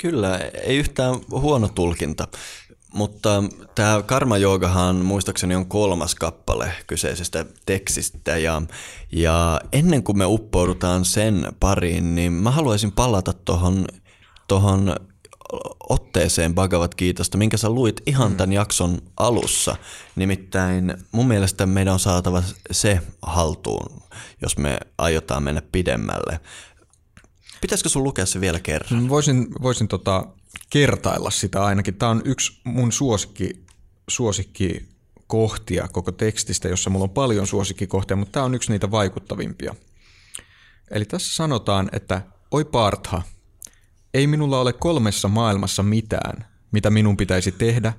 Kyllä, ei yhtään huono tulkinta. Mutta tämä karma joogahan muistaakseni on kolmas kappale kyseisestä tekstistä ja, ja ennen kuin me uppoudutaan sen pariin, niin mä haluaisin palata tuohon tohon otteeseen Bhagavad Gitasta, minkä sä luit ihan tämän jakson alussa. Nimittäin mun mielestä meidän on saatava se haltuun, jos me aiotaan mennä pidemmälle. Pitäisikö sun lukea se vielä kerran? Voisin, voisin tota kertailla sitä ainakin. Tämä on yksi mun suosikki, suosikki kohtia koko tekstistä, jossa mulla on paljon suosikkikohtia, mutta tämä on yksi niitä vaikuttavimpia. Eli tässä sanotaan, että oi Partha, ei minulla ole kolmessa maailmassa mitään, mitä minun pitäisi tehdä,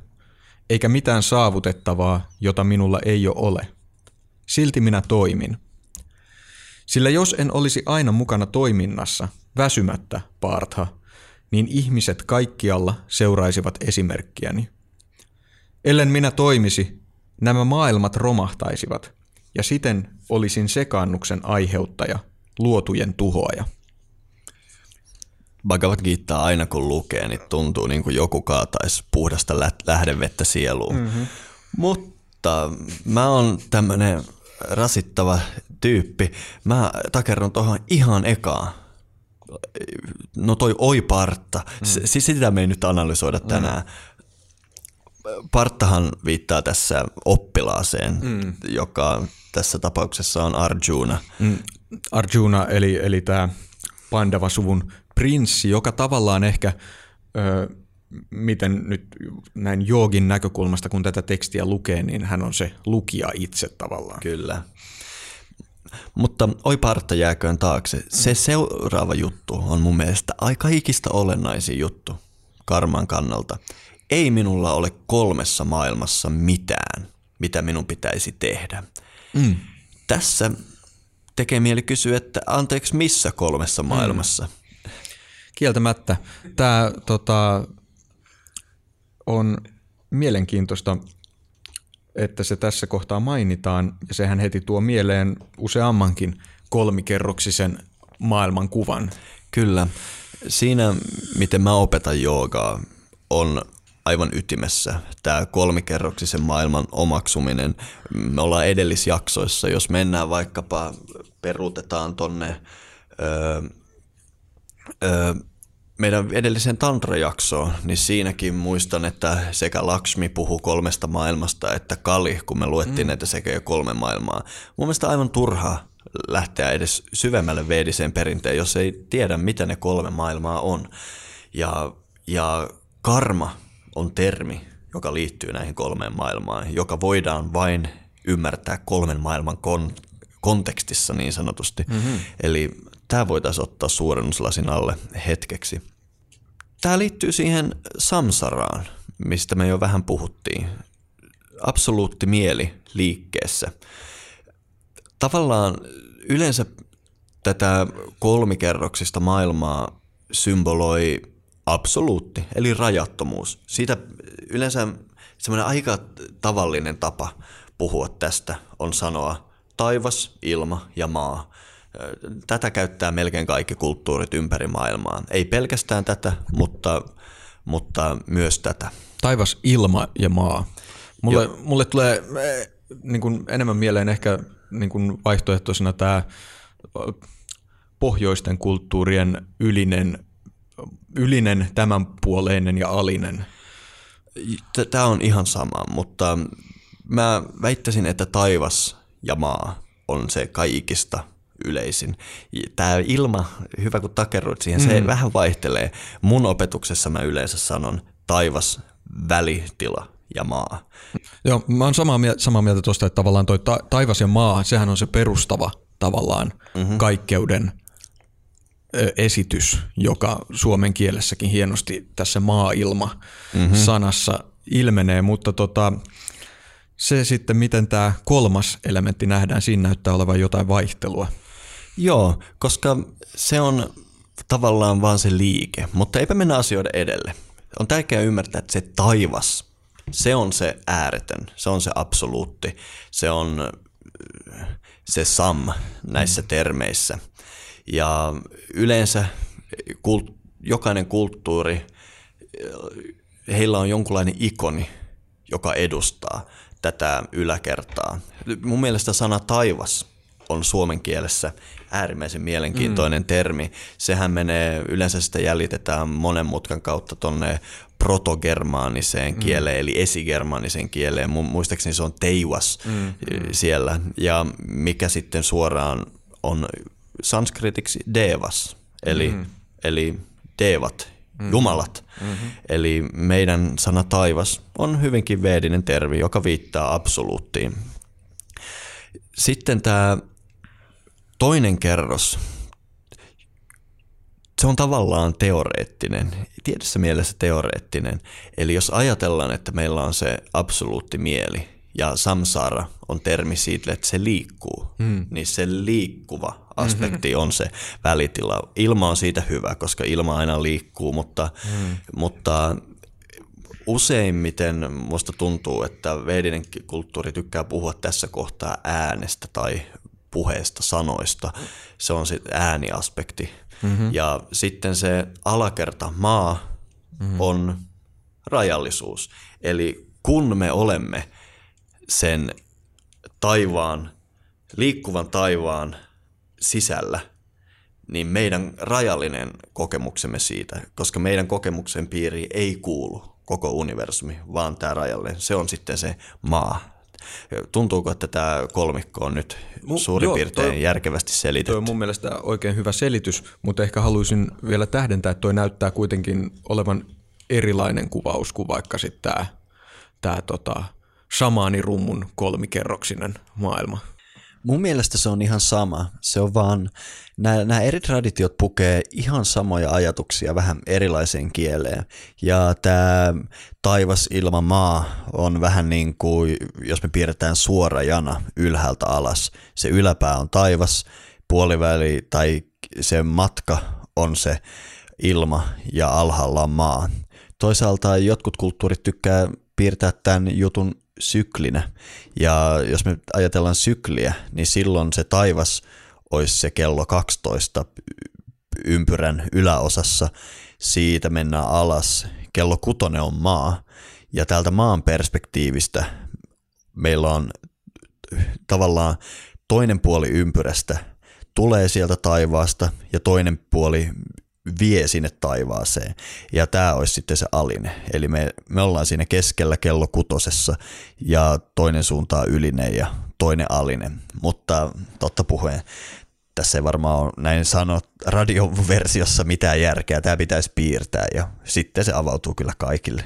eikä mitään saavutettavaa, jota minulla ei jo ole. Silti minä toimin. Sillä jos en olisi aina mukana toiminnassa, väsymättä, Partha, niin ihmiset kaikkialla seuraisivat esimerkkiäni. Ellen minä toimisi, nämä maailmat romahtaisivat, ja siten olisin sekaannuksen aiheuttaja, luotujen tuhoaja. Bhagavad Gita aina kun lukee, niin tuntuu niin kuin joku kaataisi puhdasta lähdevettä sieluun. Mm-hmm. Mutta mä oon tämmönen rasittava tyyppi. Mä takerron tuohon ihan ekaan. No toi oi partta. Mm. Siis sitä me ei nyt analysoida tänään. Mm. Parttahan viittaa tässä oppilaaseen, mm. joka tässä tapauksessa on Arjuna. Mm. Arjuna eli, eli tämä Pandava-suvun prinssi, joka tavallaan ehkä, ö, miten nyt näin joogin näkökulmasta, kun tätä tekstiä lukee, niin hän on se lukija itse tavallaan. Kyllä. Mutta oi parta jääköön taakse. Se seuraava juttu on mun mielestä aika ikistä olennaisin juttu karman kannalta. Ei minulla ole kolmessa maailmassa mitään, mitä minun pitäisi tehdä. Mm. Tässä tekee mieli kysyä, että anteeksi missä kolmessa mm. maailmassa? Mm. Kieltämättä. Tämä tota, on mielenkiintoista, että se tässä kohtaa mainitaan, ja sehän heti tuo mieleen useammankin kolmikerroksisen maailman kuvan. Kyllä. Siinä, miten mä opetan joogaa, on aivan ytimessä tämä kolmikerroksisen maailman omaksuminen. Me ollaan edellisjaksoissa, jos mennään vaikkapa, peruutetaan tonne öö, öö, meidän edellisen tantra-jaksoon, niin siinäkin muistan, että sekä Lakshmi puhuu kolmesta maailmasta, että Kali, kun me luettiin mm. näitä sekä jo kolme maailmaa. Mun mielestä aivan turhaa lähteä edes syvemmälle veediseen perinteen, jos ei tiedä, mitä ne kolme maailmaa on. Ja, ja karma on termi, joka liittyy näihin kolmeen maailmaan, joka voidaan vain ymmärtää kolmen maailman kon- kontekstissa niin sanotusti. Mm-hmm. Eli tämä voitaisiin ottaa suurennuslasin alle hetkeksi. Tämä liittyy siihen samsaraan, mistä me jo vähän puhuttiin. Absoluutti mieli liikkeessä. Tavallaan yleensä tätä kolmikerroksista maailmaa symboloi absoluutti, eli rajattomuus. Siitä yleensä semmoinen aika tavallinen tapa puhua tästä on sanoa taivas, ilma ja maa. Tätä käyttää melkein kaikki kulttuurit ympäri maailmaa. Ei pelkästään tätä, mutta, mutta myös tätä. Taivas, ilma ja maa. Mulle, mulle tulee eh, niin kuin enemmän mieleen ehkä niin kuin vaihtoehtoisena tämä pohjoisten kulttuurien ylinen, ylinen tämänpuoleinen ja alinen. Tämä on ihan sama, mutta mä väittäisin, että taivas ja maa on se kaikista yleisin. Tämä ilma, hyvä kun takerruit siihen, se mm. vähän vaihtelee. Mun opetuksessa mä yleensä sanon taivas, välitila ja maa. Joo, mä oon samaa mieltä, samaa mieltä tuosta, että tavallaan toi ta- taivas ja maa, sehän on se perustava tavallaan mm-hmm. kaikkeuden ö, esitys, joka suomen kielessäkin hienosti tässä maa-ilma-sanassa mm-hmm. ilmenee, mutta tota, se sitten, miten tämä kolmas elementti nähdään, siinä näyttää olevan jotain vaihtelua. Joo, koska se on tavallaan vaan se liike, mutta eipä mennä asioiden edelle. On tärkeää ymmärtää, että se taivas, se on se ääretön, se on se absoluutti, se on se sam näissä termeissä. Ja yleensä kult, jokainen kulttuuri, heillä on jonkunlainen ikoni, joka edustaa tätä yläkertaa. Mun mielestä sana taivas on suomen kielessä äärimmäisen mielenkiintoinen mm. termi. Sehän menee, yleensä sitä jäljitetään monen mutkan kautta tonne protogermaaniseen mm. kieleen, eli esigermaaniseen kieleen. Muistaakseni se on teivas mm. siellä. Ja mikä sitten suoraan on sanskritiksi devas, eli, mm. eli devat, mm. jumalat. Mm-hmm. Eli meidän sana taivas on hyvinkin veedinen termi, joka viittaa absoluuttiin. Sitten tämä toinen kerros, se on tavallaan teoreettinen, tietyssä mielessä teoreettinen. Eli jos ajatellaan, että meillä on se absoluutti mieli ja samsara on termi siitä, että se liikkuu, mm. niin se liikkuva aspekti mm-hmm. on se välitila. Ilma on siitä hyvä, koska ilma aina liikkuu, mutta, mm. mutta useimmiten musta tuntuu, että veedinen kulttuuri tykkää puhua tässä kohtaa äänestä tai puheesta, sanoista. Se on sitten ääniaspekti. Mm-hmm. Ja sitten se alakerta maa mm-hmm. on rajallisuus. Eli kun me olemme sen taivaan, liikkuvan taivaan sisällä, niin meidän rajallinen kokemuksemme siitä, koska meidän kokemuksen piiri ei kuulu koko universumi, vaan tämä rajallinen, se on sitten se maa, Tuntuuko, että tämä kolmikko on nyt suurin joo, piirtein toi, järkevästi selitetty? Tuo on mun mielestä oikein hyvä selitys, mutta ehkä haluaisin vielä tähdentää, että toi näyttää kuitenkin olevan erilainen kuvaus kuin vaikka sitten tämä, tämä tota, shamaanirummun kolmikerroksinen maailma. Mun mielestä se on ihan sama. Se on vaan, nämä, eri traditiot pukee ihan samoja ajatuksia vähän erilaiseen kieleen. Ja tämä taivas, ilma, maa on vähän niin kuin, jos me piirretään suora jana ylhäältä alas. Se yläpää on taivas, puoliväli tai se matka on se ilma ja alhaalla on maa. Toisaalta jotkut kulttuurit tykkää piirtää tämän jutun syklinä. Ja jos me ajatellaan sykliä, niin silloin se taivas olisi se kello 12 ympyrän yläosassa. Siitä mennään alas. Kello kutonen on maa. Ja täältä maan perspektiivistä meillä on tavallaan toinen puoli ympyrästä tulee sieltä taivaasta ja toinen puoli vie sinne taivaaseen. Ja tämä olisi sitten se aline. Eli me, me ollaan siinä keskellä kello kutosessa ja toinen suuntaa ylinen ja toinen alinen. Mutta totta puheen, tässä ei varmaan ole näin sano radioversiossa mitään järkeä. Tämä pitäisi piirtää ja sitten se avautuu kyllä kaikille.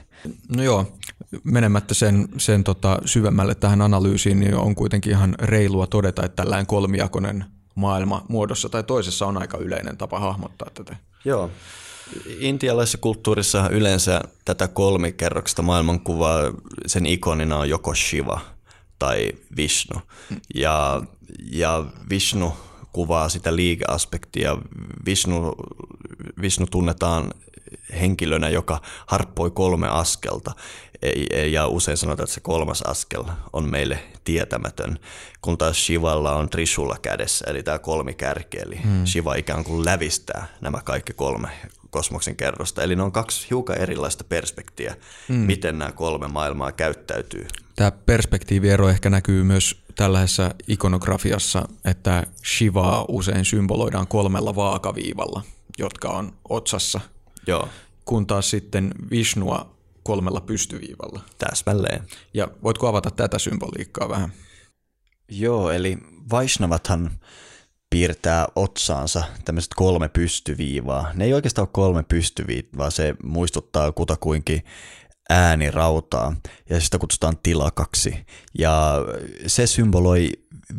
No joo, menemättä sen, sen tota syvemmälle tähän analyysiin, niin on kuitenkin ihan reilua todeta, että tällainen kolmijakoinen maailma muodossa tai toisessa on aika yleinen tapa hahmottaa tätä. Joo. Intialaisessa kulttuurissa yleensä tätä kolmikerroksista maailmankuvaa, sen ikonina on joko Shiva tai Vishnu. Ja, ja Vishnu kuvaa sitä liikeaspektia. Vishnu, Vishnu tunnetaan henkilönä, joka harppoi kolme askelta ja usein sanotaan, että se kolmas askel on meille tietämätön, kun taas Shivalla on Trishula kädessä, eli tämä kolmi kärki, eli hmm. Shiva ikään kuin lävistää nämä kaikki kolme kosmoksen kerrosta. Eli ne on kaksi hiukan erilaista perspektiä, hmm. miten nämä kolme maailmaa käyttäytyy. Tämä perspektiiviero ehkä näkyy myös tällaisessa ikonografiassa, että Shivaa usein symboloidaan kolmella vaakaviivalla, jotka on otsassa. Joo. Kun taas sitten Vishnua kolmella pystyviivalla. Täsmälleen. Ja voitko avata tätä symboliikkaa vähän? Joo, eli Vaishnavathan piirtää otsaansa tämmöiset kolme pystyviivaa. Ne ei oikeastaan ole kolme pystyviivaa, se muistuttaa kutakuinkin äänirautaa ja sitä kutsutaan tilakaksi. Ja se symboloi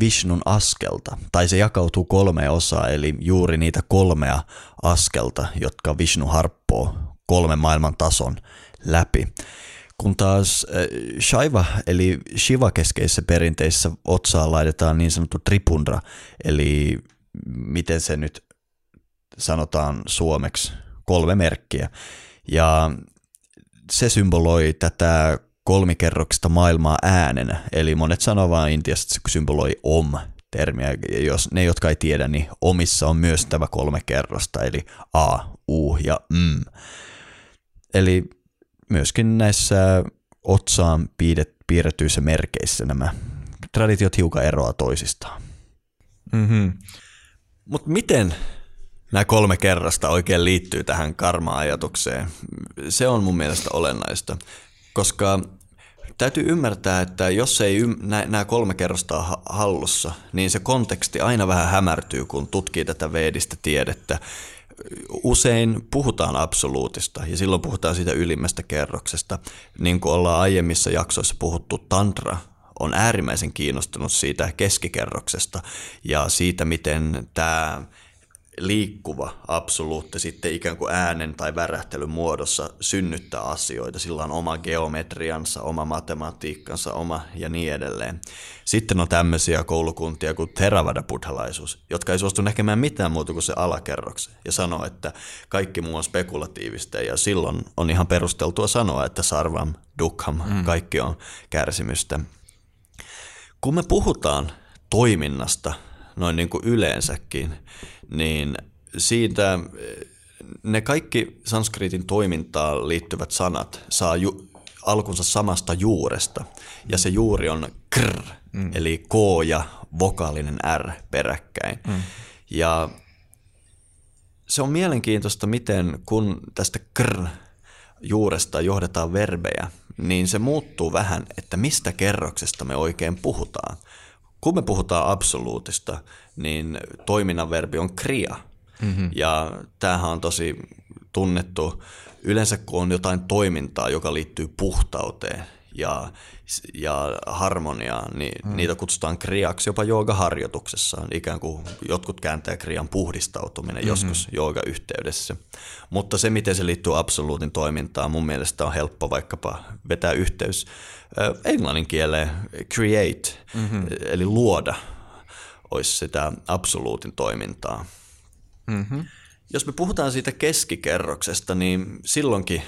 Vishnun askelta, tai se jakautuu kolme osaa, eli juuri niitä kolmea askelta, jotka Vishnu harppoo kolmen maailman tason läpi. Kun taas äh, Shaiva eli Shiva-keskeisissä perinteissä otsaan laitetaan niin sanottu tripundra, eli miten se nyt sanotaan suomeksi, kolme merkkiä. Ja se symboloi tätä kolmikerroksista maailmaa äänenä, eli monet sanovat vain Intiassa, että se symboloi om termiä. Jos ne, jotka ei tiedä, niin omissa on myös tämä kolme kerrosta, eli a, u ja m. Eli myöskin näissä otsaan piirrettyissä merkeissä nämä traditiot hiukan eroa toisistaan. Mm-hmm. Mutta miten nämä kolme kerrasta oikein liittyy tähän karma-ajatukseen? Se on mun mielestä olennaista, koska täytyy ymmärtää, että jos ei ym- nämä kolme kerrosta ole hallussa, niin se konteksti aina vähän hämärtyy, kun tutkii tätä veedistä tiedettä. Usein puhutaan absoluutista ja silloin puhutaan siitä ylimmästä kerroksesta. Niin kuin ollaan aiemmissa jaksoissa puhuttu, tantra on äärimmäisen kiinnostunut siitä keskikerroksesta ja siitä, miten tämä liikkuva absoluutti sitten ikään kuin äänen tai värähtelyn muodossa synnyttää asioita. Sillä on oma geometriansa, oma matematiikkansa, oma ja niin edelleen. Sitten on tämmöisiä koulukuntia kuin Theravada buddhalaisuus, jotka ei suostu näkemään mitään muuta kuin se alakerroksen ja sanoo, että kaikki muu on spekulatiivista ja silloin on ihan perusteltua sanoa, että sarvam, dukham, mm. kaikki on kärsimystä. Kun me puhutaan toiminnasta noin niin kuin yleensäkin, niin siitä ne kaikki sanskritin toimintaan liittyvät sanat saa ju, alkunsa samasta juuresta. Ja se juuri on kr, mm. eli k ja vokaalinen r peräkkäin. Mm. Ja se on mielenkiintoista, miten kun tästä kr juuresta johdetaan verbejä, niin se muuttuu vähän, että mistä kerroksesta me oikein puhutaan. Kun me puhutaan absoluutista, niin toiminnan verbi on kria. Mm-hmm. Ja tämähän on tosi tunnettu yleensä, kun on jotain toimintaa, joka liittyy puhtauteen ja, ja harmoniaan, niin mm. niitä kutsutaan kriaksi jopa joogaharjoituksessa. Ikään kuin jotkut kääntää krian puhdistautuminen mm-hmm. joskus jooga-yhteydessä. Mutta se, miten se liittyy absoluutin toimintaan, mun mielestä on helppo vaikkapa vetää yhteys englannin kieleen create, mm-hmm. eli luoda – olisi sitä absoluutin toimintaa. Mm-hmm. Jos me puhutaan siitä keskikerroksesta, niin silloinkin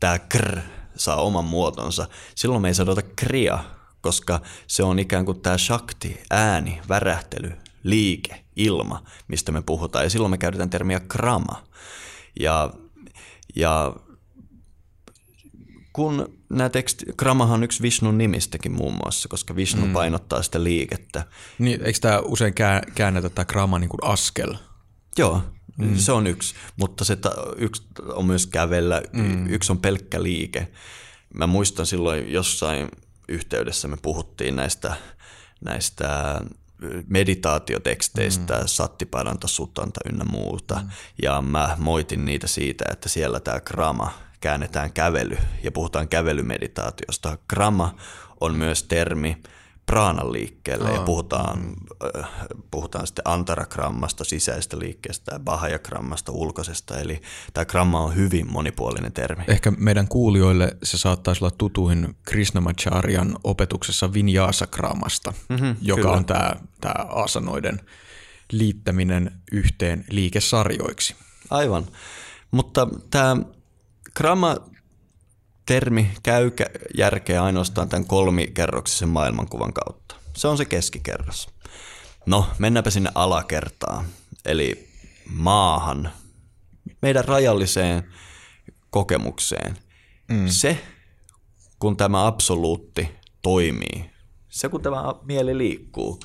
tämä kr saa oman muotonsa. Silloin me ei sanota kria, koska se on ikään kuin tämä shakti, ääni, värähtely, liike, ilma, mistä me puhutaan. Ja silloin me käytetään termiä krama. Ja, ja kun nämä teksti, Kramahan on yksi Vishnun nimistäkin muun muassa, koska Vishnu mm. painottaa sitä liikettä. Niin, eikö tämä usein käännetä tämä Krama niin kuin askel? Joo, mm. se on yksi, mutta se yksi on myös kävellä, mm. yksi on pelkkä liike. Mä muistan silloin jossain yhteydessä me puhuttiin näistä, näistä meditaatioteksteistä, mm. sattiparanta, sutanta ynnä muuta. Mm. Ja mä moitin niitä siitä, että siellä tämä krama käännetään kävely ja puhutaan kävelymeditaatiosta. Gramma on myös termi praanan liikkeelle ja puhutaan, mm. puhutaan sitten antaragrammasta, sisäistä liikkeestä ja bahajagrammasta, ulkoisesta. Eli tämä gramma on hyvin monipuolinen termi. Ehkä meidän kuulijoille se saattaisi olla tutuin Krishnamacharyan opetuksessa Vinyasa-grammasta, mm-hmm, joka kyllä. on tämä, tämä asanoiden liittäminen yhteen liikesarjoiksi. Aivan. Mutta tämä Gramma termi käy järkeä ainoastaan tämän kolmikerroksisen maailmankuvan kautta. Se on se keskikerros. No, mennäänpä sinne alakertaan, eli maahan, meidän rajalliseen kokemukseen. Mm. Se, kun tämä absoluutti toimii, se kun tämä mieli liikkuu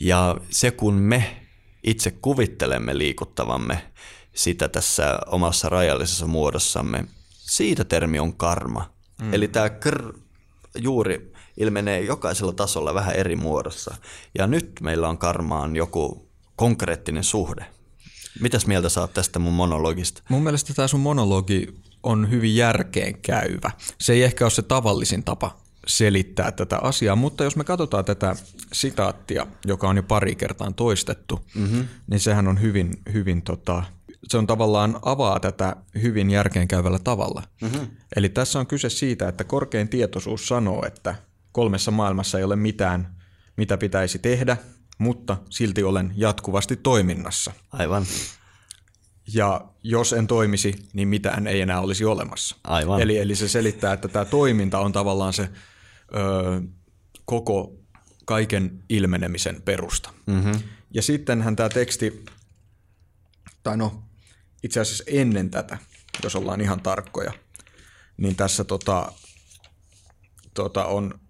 ja se kun me itse kuvittelemme liikuttavamme sitä tässä omassa rajallisessa muodossamme, siitä termi on karma. Mm. Eli tämä kr juuri ilmenee jokaisella tasolla vähän eri muodossa. Ja nyt meillä on karmaan joku konkreettinen suhde. Mitäs mieltä saat tästä mun monologista? Mun mielestä tämä sun monologi on hyvin järkeen käyvä. Se ei ehkä ole se tavallisin tapa selittää tätä asiaa, mutta jos me katsotaan tätä sitaattia, joka on jo pari kertaa toistettu, mm-hmm. niin sehän on hyvin, hyvin tota, se on tavallaan avaa tätä hyvin järkeenkäyvällä tavalla. Mm-hmm. Eli tässä on kyse siitä, että korkein tietoisuus sanoo, että kolmessa maailmassa ei ole mitään, mitä pitäisi tehdä, mutta silti olen jatkuvasti toiminnassa. Aivan. Ja jos en toimisi, niin mitään ei enää olisi olemassa. Aivan. Eli, eli se selittää, että tämä toiminta on tavallaan se ö, koko kaiken ilmenemisen perusta. Mm-hmm. Ja sittenhän tämä teksti, tai no itse asiassa ennen tätä, jos ollaan ihan tarkkoja, niin tässä tota, tota on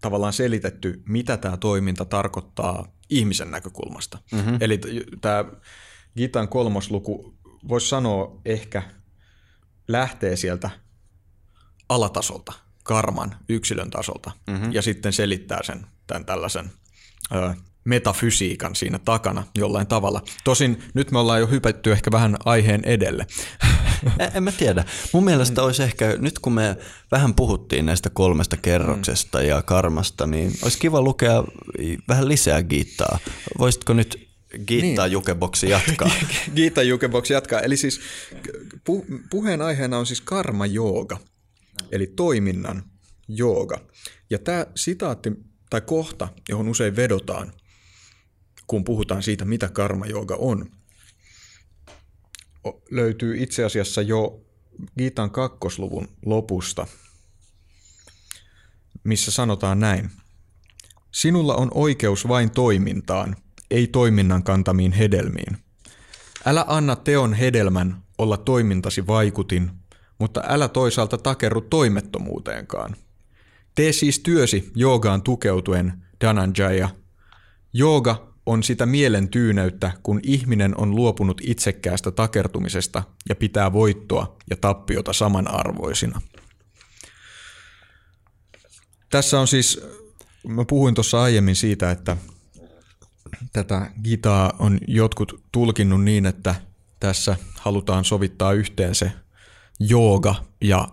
tavallaan selitetty, mitä tämä toiminta tarkoittaa ihmisen näkökulmasta. Mm-hmm. Eli tämä Gitan kolmosluku, voisi sanoa ehkä, lähtee sieltä alatasolta, karman, yksilön tasolta, mm-hmm. ja sitten selittää sen tämän tällaisen ö, metafysiikan siinä takana jollain tavalla. Tosin nyt me ollaan jo hypätty ehkä vähän aiheen edelle. En, en mä tiedä. Mun mielestä olisi ehkä, nyt kun me vähän puhuttiin näistä kolmesta kerroksesta mm. ja karmasta, niin olisi kiva lukea vähän lisää Giittaa. Voisitko nyt Giittaa niin. Jukeboksi jatkaa? Giittaa Jukeboksi jatkaa. Eli siis pu, puheen aiheena on siis karma jooga, eli toiminnan jooga. Ja tämä sitaatti tai kohta, johon usein vedotaan, kun puhutaan siitä, mitä karma jooga on, löytyy itse asiassa jo Giitan kakkosluvun lopusta, missä sanotaan näin. Sinulla on oikeus vain toimintaan, ei toiminnan kantamiin hedelmiin. Älä anna teon hedelmän olla toimintasi vaikutin, mutta älä toisaalta takerru toimettomuuteenkaan. Tee siis työsi joogaan tukeutuen, Dananjaya. Jooga on sitä mielen tyyneyttä, kun ihminen on luopunut itsekkäästä takertumisesta ja pitää voittoa ja tappiota samanarvoisina. Tässä on siis, mä puhuin tuossa aiemmin siitä, että tätä gitaa on jotkut tulkinnut niin, että tässä halutaan sovittaa yhteen se jooga ja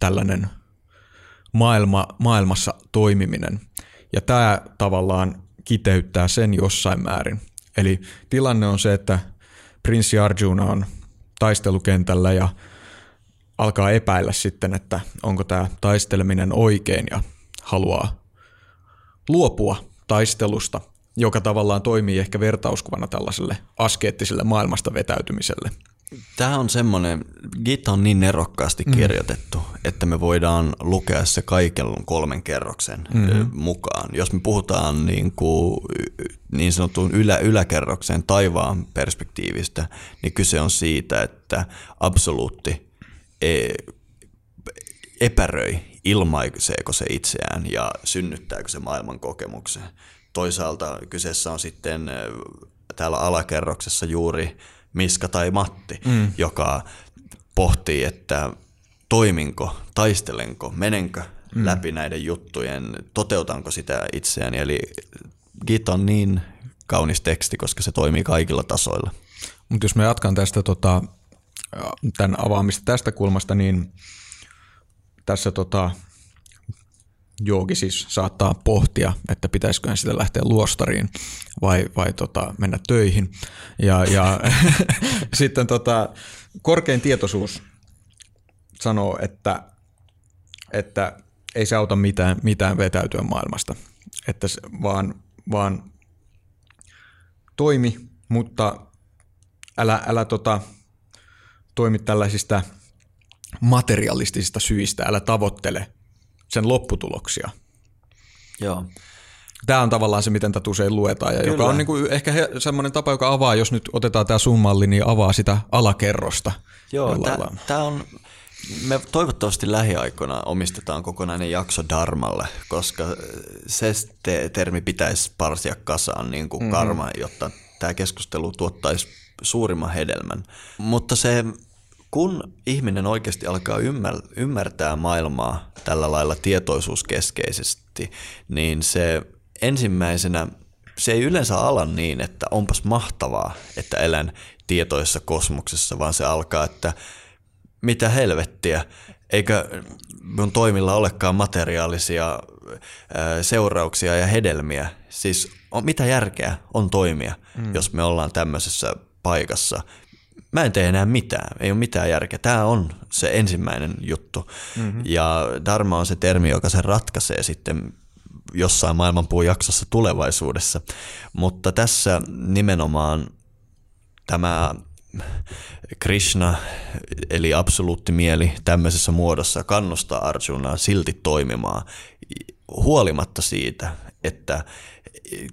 tällainen maailma, maailmassa toimiminen. Ja tämä tavallaan kiteyttää sen jossain määrin. Eli tilanne on se, että prinssi Arjuna on taistelukentällä ja alkaa epäillä sitten, että onko tämä taisteleminen oikein ja haluaa luopua taistelusta, joka tavallaan toimii ehkä vertauskuvana tällaiselle askeettiselle maailmasta vetäytymiselle. Tämä on semmoinen, Gita on niin nerokkaasti mm. kirjoitettu, mm. että me voidaan lukea se kaiken kolmen kerroksen mm-hmm. mukaan. Jos me puhutaan niin, kuin, niin sanotun ylä, yläkerroksen taivaan perspektiivistä, niin kyse on siitä, että absoluutti e, epäröi, ilmaiseeko se itseään ja synnyttääkö se maailman kokemuksen. Toisaalta kyseessä on sitten täällä alakerroksessa juuri Miska tai Matti, mm. joka pohtii, että toiminko, taistelenko, menenkö mm. läpi näiden juttujen, toteutanko sitä itseäni. Eli Git on niin kaunis teksti, koska se toimii kaikilla tasoilla. Mutta jos mä jatkan tästä tota, tämän avaamista tästä kulmasta, niin tässä tota, joogi siis saattaa pohtia, että pitäisikö sitä lähteä luostariin vai, vai tota, mennä töihin. Ja, ja sitten tota, korkein tietoisuus sanoo, että, että ei se auta mitään, mitään vetäytyä maailmasta, että se, vaan, vaan toimi, mutta älä, älä tota, toimi tällaisista materialistisista syistä, älä tavoittele sen lopputuloksia. Joo. Tämä on tavallaan se, miten tätä usein luetaan, ja Kyllä. joka on niin kuin ehkä semmoinen tapa, joka avaa, jos nyt otetaan tämä sun malli, niin avaa sitä alakerrosta. Joo, tämä on, me toivottavasti lähiaikoina omistetaan kokonainen jakso Darmalle, koska se te- termi pitäisi parsia kasaan niin kuin mm. karma, jotta tämä keskustelu tuottaisi suurimman hedelmän. Mutta se kun ihminen oikeasti alkaa ymmär- ymmärtää maailmaa tällä lailla tietoisuuskeskeisesti, niin se ensimmäisenä, se ei yleensä ala niin, että onpas mahtavaa, että elän tietoisessa kosmoksessa, vaan se alkaa, että mitä helvettiä, eikö mun toimilla olekaan materiaalisia seurauksia ja hedelmiä. Siis on, mitä järkeä on toimia, mm. jos me ollaan tämmöisessä paikassa, mä en tee enää mitään, ei ole mitään järkeä. Tämä on se ensimmäinen juttu. Mm-hmm. Ja dharma on se termi, joka sen ratkaisee sitten jossain maailmanpuun jaksossa tulevaisuudessa. Mutta tässä nimenomaan tämä Krishna, eli absoluutti mieli tämmöisessä muodossa kannustaa Arjunaa silti toimimaan huolimatta siitä, että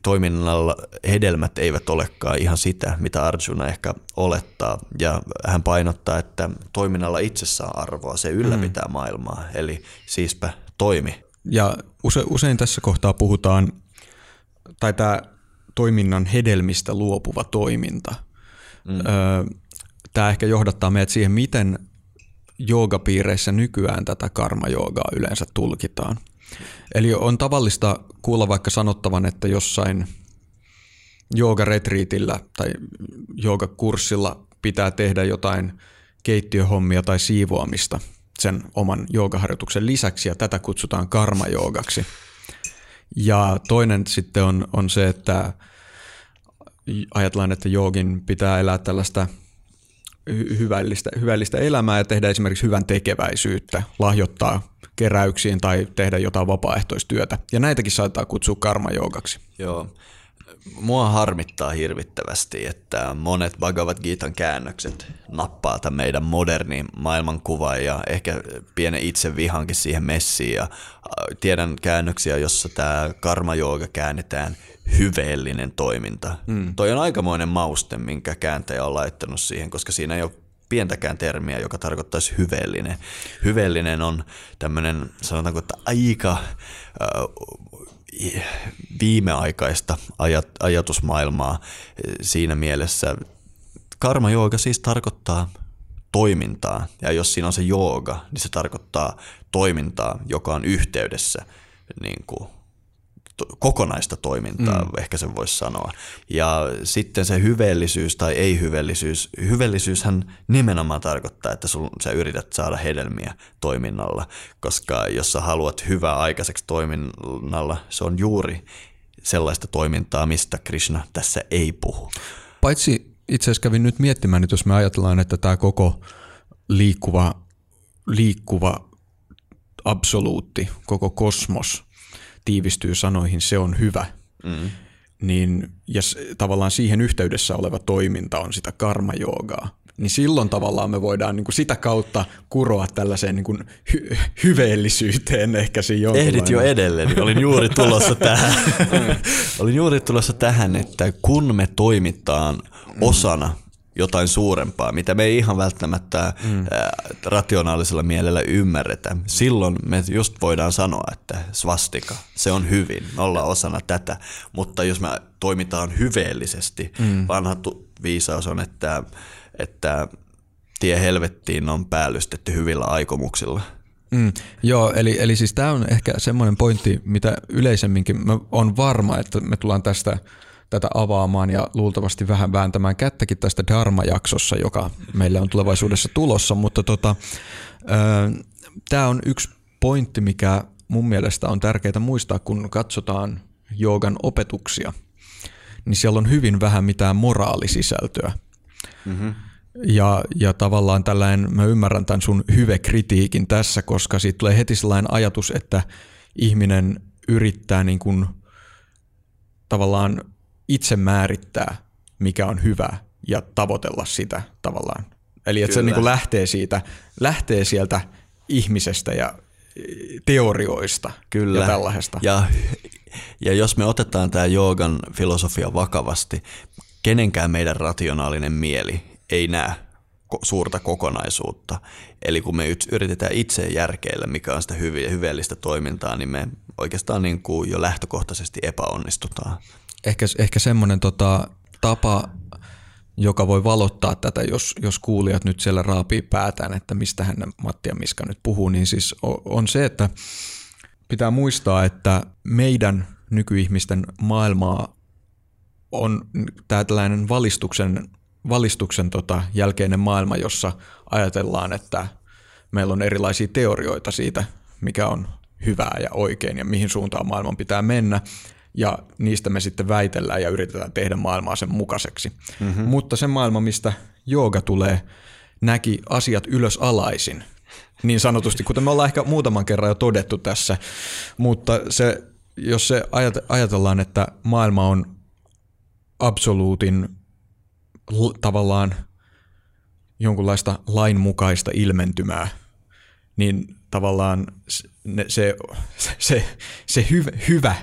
toiminnalla hedelmät eivät olekaan ihan sitä, mitä Arjuna ehkä olettaa. Ja hän painottaa, että toiminnalla itsessään arvoa, se ylläpitää mm. maailmaa. Eli siispä toimi. ja use, usein tässä kohtaa puhutaan, tai tämä toiminnan hedelmistä luopuva toiminta. Mm. Tämä ehkä johdattaa meidät siihen, miten joogapiireissä nykyään tätä karma-joogaa yleensä tulkitaan. Eli on tavallista kuulla vaikka sanottavan, että jossain joogaretriitillä tai joogakurssilla pitää tehdä jotain keittiöhommia tai siivoamista sen oman joogaharjoituksen lisäksi ja tätä kutsutaan karmajoogaksi. Ja toinen sitten on, on se, että ajatellaan, että joogin pitää elää tällaista hyvällistä, hyvällistä elämää ja tehdä esimerkiksi hyvän tekeväisyyttä, lahjoittaa keräyksiin tai tehdä jotain vapaaehtoistyötä. Ja näitäkin saattaa kutsua karmajoogaksi. Joo. Mua harmittaa hirvittävästi, että monet Bhagavad Gitan käännökset nappaa tämän meidän modernin maailmankuvan ja ehkä pienen itse vihankin siihen messiin. Ja tiedän käännöksiä, jossa tämä karmajooga käännetään hyveellinen toiminta. Mm. Toi on aikamoinen mauste, minkä kääntäjä on laittanut siihen, koska siinä ei ole pientäkään termiä, joka tarkoittaisi hyveellinen. Hyveellinen on tämmöinen, sanotaanko, että aika äh, viimeaikaista ajat, ajatusmaailmaa siinä mielessä. Karma jooga siis tarkoittaa toimintaa, ja jos siinä on se jooga, niin se tarkoittaa toimintaa, joka on yhteydessä niin kuin kokonaista toimintaa, mm. ehkä sen voisi sanoa. Ja sitten se hyveellisyys tai ei-hyveellisyys, hyveellisyyshän nimenomaan tarkoittaa, että sul, sä yrität saada hedelmiä toiminnalla, koska jos sä haluat hyvää aikaiseksi toiminnalla, se on juuri sellaista toimintaa, mistä Krishna tässä ei puhu. Paitsi itse asiassa kävin nyt miettimään, että jos me ajatellaan, että tämä koko liikkuva, liikkuva absoluutti, koko kosmos – tiivistyy sanoihin se on hyvä, mm. niin ja tavallaan siihen yhteydessä oleva toiminta on sitä karmajoogaa, niin silloin tavallaan me voidaan niin kuin sitä kautta kuroa tällaiseen niin kuin hy- hyveellisyyteen ehkä siinä Ehdit jo edelleen, olin juuri tulossa tähän. olin juuri tulossa tähän, että kun me toimitaan osana jotain suurempaa, mitä me ei ihan välttämättä mm. rationaalisella mielellä ymmärretä. Silloin me just voidaan sanoa, että svastika, se on hyvin, me ollaan osana tätä, mutta jos me toimitaan hyveellisesti, mm. vanha viisaus on, että, että tie helvettiin on päällystetty hyvillä aikomuksilla. Mm, joo, eli, eli siis tämä on ehkä semmoinen pointti, mitä yleisemminkin mä on varma, että me tullaan tästä – tätä avaamaan ja luultavasti vähän vääntämään kättäkin tästä Dharma-jaksossa, joka meille on tulevaisuudessa tulossa, mutta tota, tämä on yksi pointti, mikä mun mielestä on tärkeää muistaa, kun katsotaan joogan opetuksia, niin siellä on hyvin vähän mitään moraalisisältöä. Mm-hmm. Ja, ja tavallaan tällainen, mä ymmärrän tämän sun hyve-kritiikin tässä, koska siitä tulee heti sellainen ajatus, että ihminen yrittää niin kuin tavallaan itse määrittää, mikä on hyvä ja tavoitella sitä tavallaan. Eli että Kyllä. se niin kuin lähtee, siitä, lähtee sieltä ihmisestä ja e, teorioista Kyllä. ja tällaisesta. Ja, ja jos me otetaan tämä joogan filosofia vakavasti, kenenkään meidän rationaalinen mieli ei näe suurta kokonaisuutta. Eli kun me yritetään itse järkeillä, mikä on sitä hyveellistä toimintaa, niin me oikeastaan niin kuin jo lähtökohtaisesti epäonnistutaan ehkä, ehkä semmoinen tota, tapa, joka voi valottaa tätä, jos, jos kuulijat nyt siellä raapii päätään, että mistä hän Matti ja Miska nyt puhuu, niin siis on se, että pitää muistaa, että meidän nykyihmisten maailmaa on tämä tällainen valistuksen, valistuksen tota jälkeinen maailma, jossa ajatellaan, että meillä on erilaisia teorioita siitä, mikä on hyvää ja oikein ja mihin suuntaan maailman pitää mennä ja niistä me sitten väitellään ja yritetään tehdä maailmaa sen mukaiseksi. Mm-hmm. Mutta se maailma, mistä jooga tulee, näki asiat ylös alaisin, niin sanotusti, kuten me ollaan ehkä muutaman kerran jo todettu tässä, mutta se, jos se ajatellaan, että maailma on absoluutin tavallaan jonkunlaista lainmukaista ilmentymää, niin tavallaan se, se, se, se hyvä, hyvä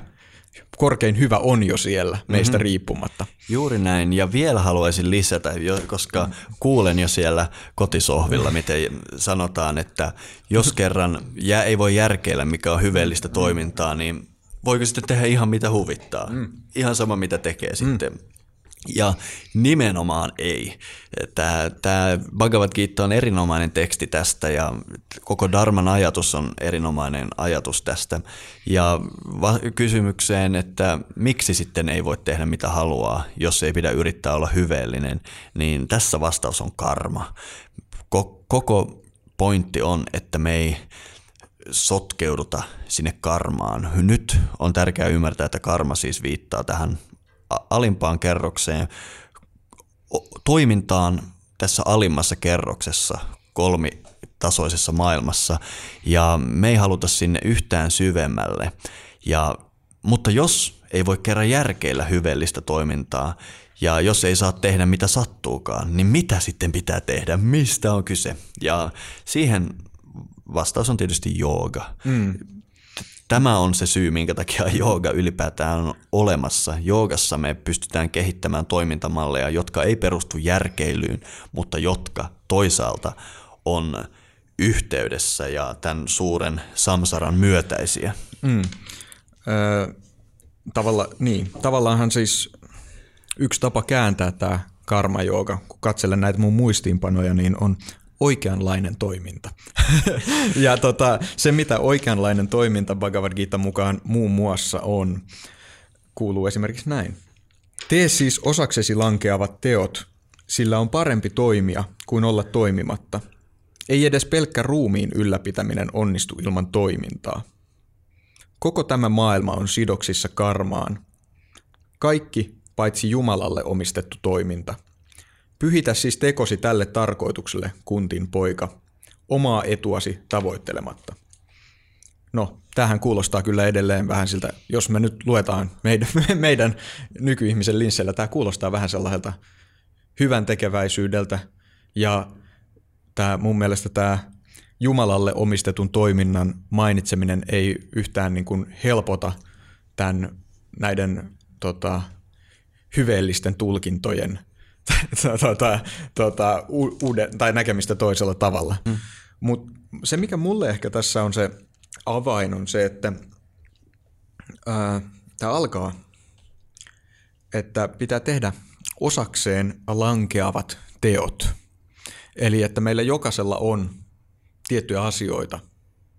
korkein hyvä on jo siellä meistä mm-hmm. riippumatta. Juuri näin, ja vielä haluaisin lisätä, koska kuulen jo siellä kotisohvilla, miten sanotaan, että jos kerran jää, ei voi järkeillä, mikä on hyveellistä toimintaa, niin voiko sitten tehdä ihan mitä huvittaa. Mm. Ihan sama mitä tekee sitten. Ja nimenomaan ei. Tämä, tämä Bhagavad Gita on erinomainen teksti tästä ja koko Dharman ajatus on erinomainen ajatus tästä. Ja va- kysymykseen, että miksi sitten ei voi tehdä mitä haluaa, jos ei pidä yrittää olla hyveellinen, niin tässä vastaus on karma. Ko- koko pointti on, että me ei sotkeuduta sinne karmaan. Nyt on tärkeää ymmärtää, että karma siis viittaa tähän alimpaan kerrokseen toimintaan tässä alimmassa kerroksessa kolmitasoisessa maailmassa ja me ei haluta sinne yhtään syvemmälle. Ja, mutta jos ei voi kerran järkeillä hyveellistä toimintaa ja jos ei saa tehdä mitä sattuukaan, niin mitä sitten pitää tehdä? Mistä on kyse? Ja siihen vastaus on tietysti jooga. Mm. Tämä on se syy, minkä takia jooga ylipäätään on olemassa. Joogassa me pystytään kehittämään toimintamalleja, jotka ei perustu järkeilyyn, mutta jotka toisaalta on yhteydessä ja tämän suuren samsaran myötäisiä. Mm. Öö, tavalla, niin, tavallaanhan siis yksi tapa kääntää tämä karma-jooga, kun katselen näitä mun muistiinpanoja, niin on oikeanlainen toiminta. ja tota, se, mitä oikeanlainen toiminta Bhagavad Gita mukaan muun muassa on, kuuluu esimerkiksi näin. Tee siis osaksesi lankeavat teot, sillä on parempi toimia kuin olla toimimatta. Ei edes pelkkä ruumiin ylläpitäminen onnistu ilman toimintaa. Koko tämä maailma on sidoksissa karmaan. Kaikki paitsi Jumalalle omistettu toiminta – Pyhitä siis tekosi tälle tarkoitukselle, kuntin poika, omaa etuasi tavoittelematta. No, tähän kuulostaa kyllä edelleen vähän siltä, jos me nyt luetaan meidän, meidän nykyihmisen linsseillä, tämä kuulostaa vähän sellaiselta hyvän tekeväisyydeltä ja tämä, mun mielestä tämä Jumalalle omistetun toiminnan mainitseminen ei yhtään niin kuin helpota tämän, näiden tota, hyveellisten tulkintojen tuota, tuota, uuden, tai näkemistä toisella tavalla. Mm. Mutta se, mikä mulle ehkä tässä on se avain, on se, että tämä alkaa, että pitää tehdä osakseen lankeavat teot. Eli että meillä jokaisella on tiettyjä asioita,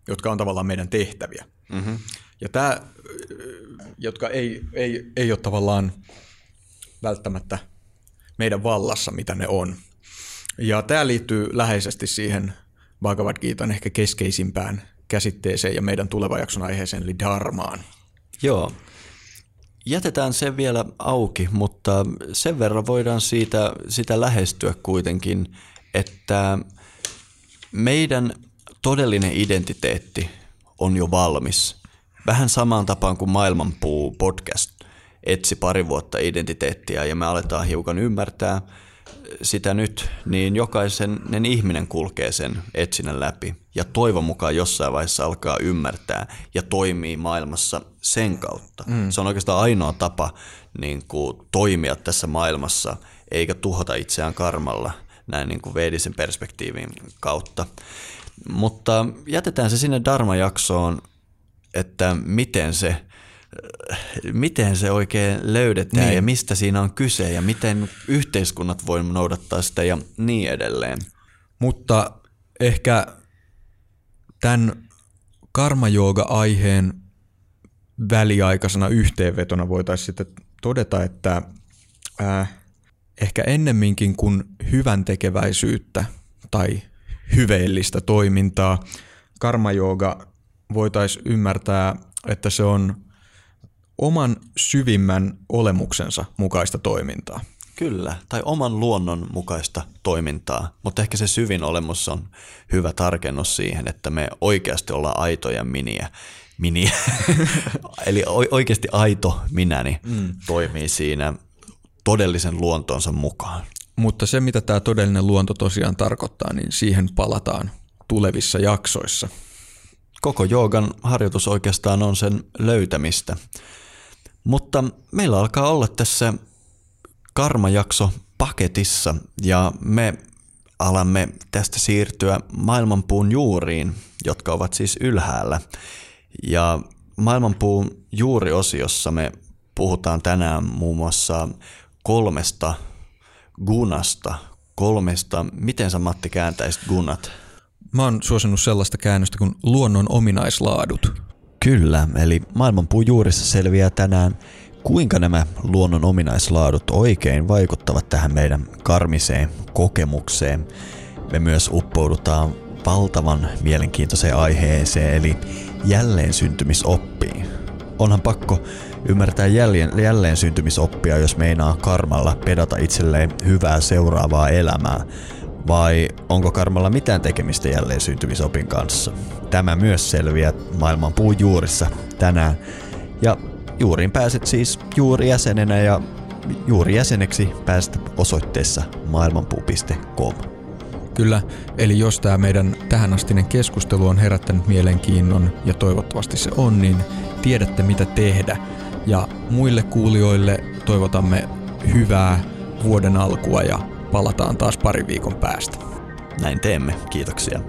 jotka on tavallaan meidän tehtäviä. Mm-hmm. Ja tämä, jotka ei, ei, ei ole tavallaan välttämättä meidän vallassa, mitä ne on. Ja tämä liittyy läheisesti siihen Bhagavad Gitan ehkä keskeisimpään käsitteeseen ja meidän tulevan jakson aiheeseen, eli dharmaan. Joo. Jätetään se vielä auki, mutta sen verran voidaan siitä, sitä lähestyä kuitenkin, että meidän todellinen identiteetti on jo valmis. Vähän samaan tapaan kuin Maailmanpuu podcast etsi pari vuotta identiteettiä ja me aletaan hiukan ymmärtää sitä nyt, niin jokaisen ihminen kulkee sen etsinnän läpi ja toivon mukaan jossain vaiheessa alkaa ymmärtää ja toimii maailmassa sen kautta. Mm. Se on oikeastaan ainoa tapa niin kuin, toimia tässä maailmassa eikä tuhota itseään karmalla näin niin kuin veedisen perspektiivin kautta. Mutta jätetään se sinne Dharma-jaksoon, että miten se – miten se oikein löydetään niin. ja mistä siinä on kyse ja miten yhteiskunnat voi noudattaa sitä ja niin edelleen. Mutta ehkä tämän karmajooga-aiheen väliaikaisena yhteenvetona voitaisiin sitten todeta, että äh, ehkä ennemminkin kuin hyvän tekeväisyyttä tai hyveellistä toimintaa, karmajooga voitaisiin ymmärtää, että se on – oman syvimmän olemuksensa mukaista toimintaa. Kyllä, tai oman luonnon mukaista toimintaa, mutta ehkä se syvin olemus on hyvä tarkennus siihen, että me oikeasti ollaan aitoja miniä. miniä. Eli oikeasti aito minäni mm. toimii siinä todellisen luontonsa mukaan. Mutta se, mitä tämä todellinen luonto tosiaan tarkoittaa, niin siihen palataan tulevissa jaksoissa. Koko joogan harjoitus oikeastaan on sen löytämistä. Mutta meillä alkaa olla tässä karmajakso paketissa ja me alamme tästä siirtyä maailmanpuun juuriin, jotka ovat siis ylhäällä. Ja maailmanpuun juuriosiossa me puhutaan tänään muun muassa kolmesta gunasta, kolmesta, miten sä Matti kääntäisit gunat? Mä oon suosinut sellaista käännöstä kuin luonnon ominaislaadut. Kyllä, eli maailmanpuun juurissa selviää tänään, kuinka nämä luonnon ominaislaadut oikein vaikuttavat tähän meidän karmiseen kokemukseen. Me myös uppoudutaan valtavan mielenkiintoiseen aiheeseen, eli jälleen syntymisoppiin. Onhan pakko ymmärtää jälleen, jälleen syntymisoppia, jos meinaa karmalla pedata itselleen hyvää seuraavaa elämää, vai onko karmalla mitään tekemistä jälleen syntymisopin kanssa? Tämä myös selviää maailman puun juurissa tänään. Ja juuriin pääset siis juurijäsenenä ja juurijäseneksi päästä osoitteessa maailmanpuu.com. Kyllä, eli jos tämä meidän tähänastinen keskustelu on herättänyt mielenkiinnon, ja toivottavasti se on, niin tiedätte mitä tehdä. Ja muille kuulijoille toivotamme hyvää vuoden alkua ja Palataan taas pari viikon päästä. Näin teemme. Kiitoksia.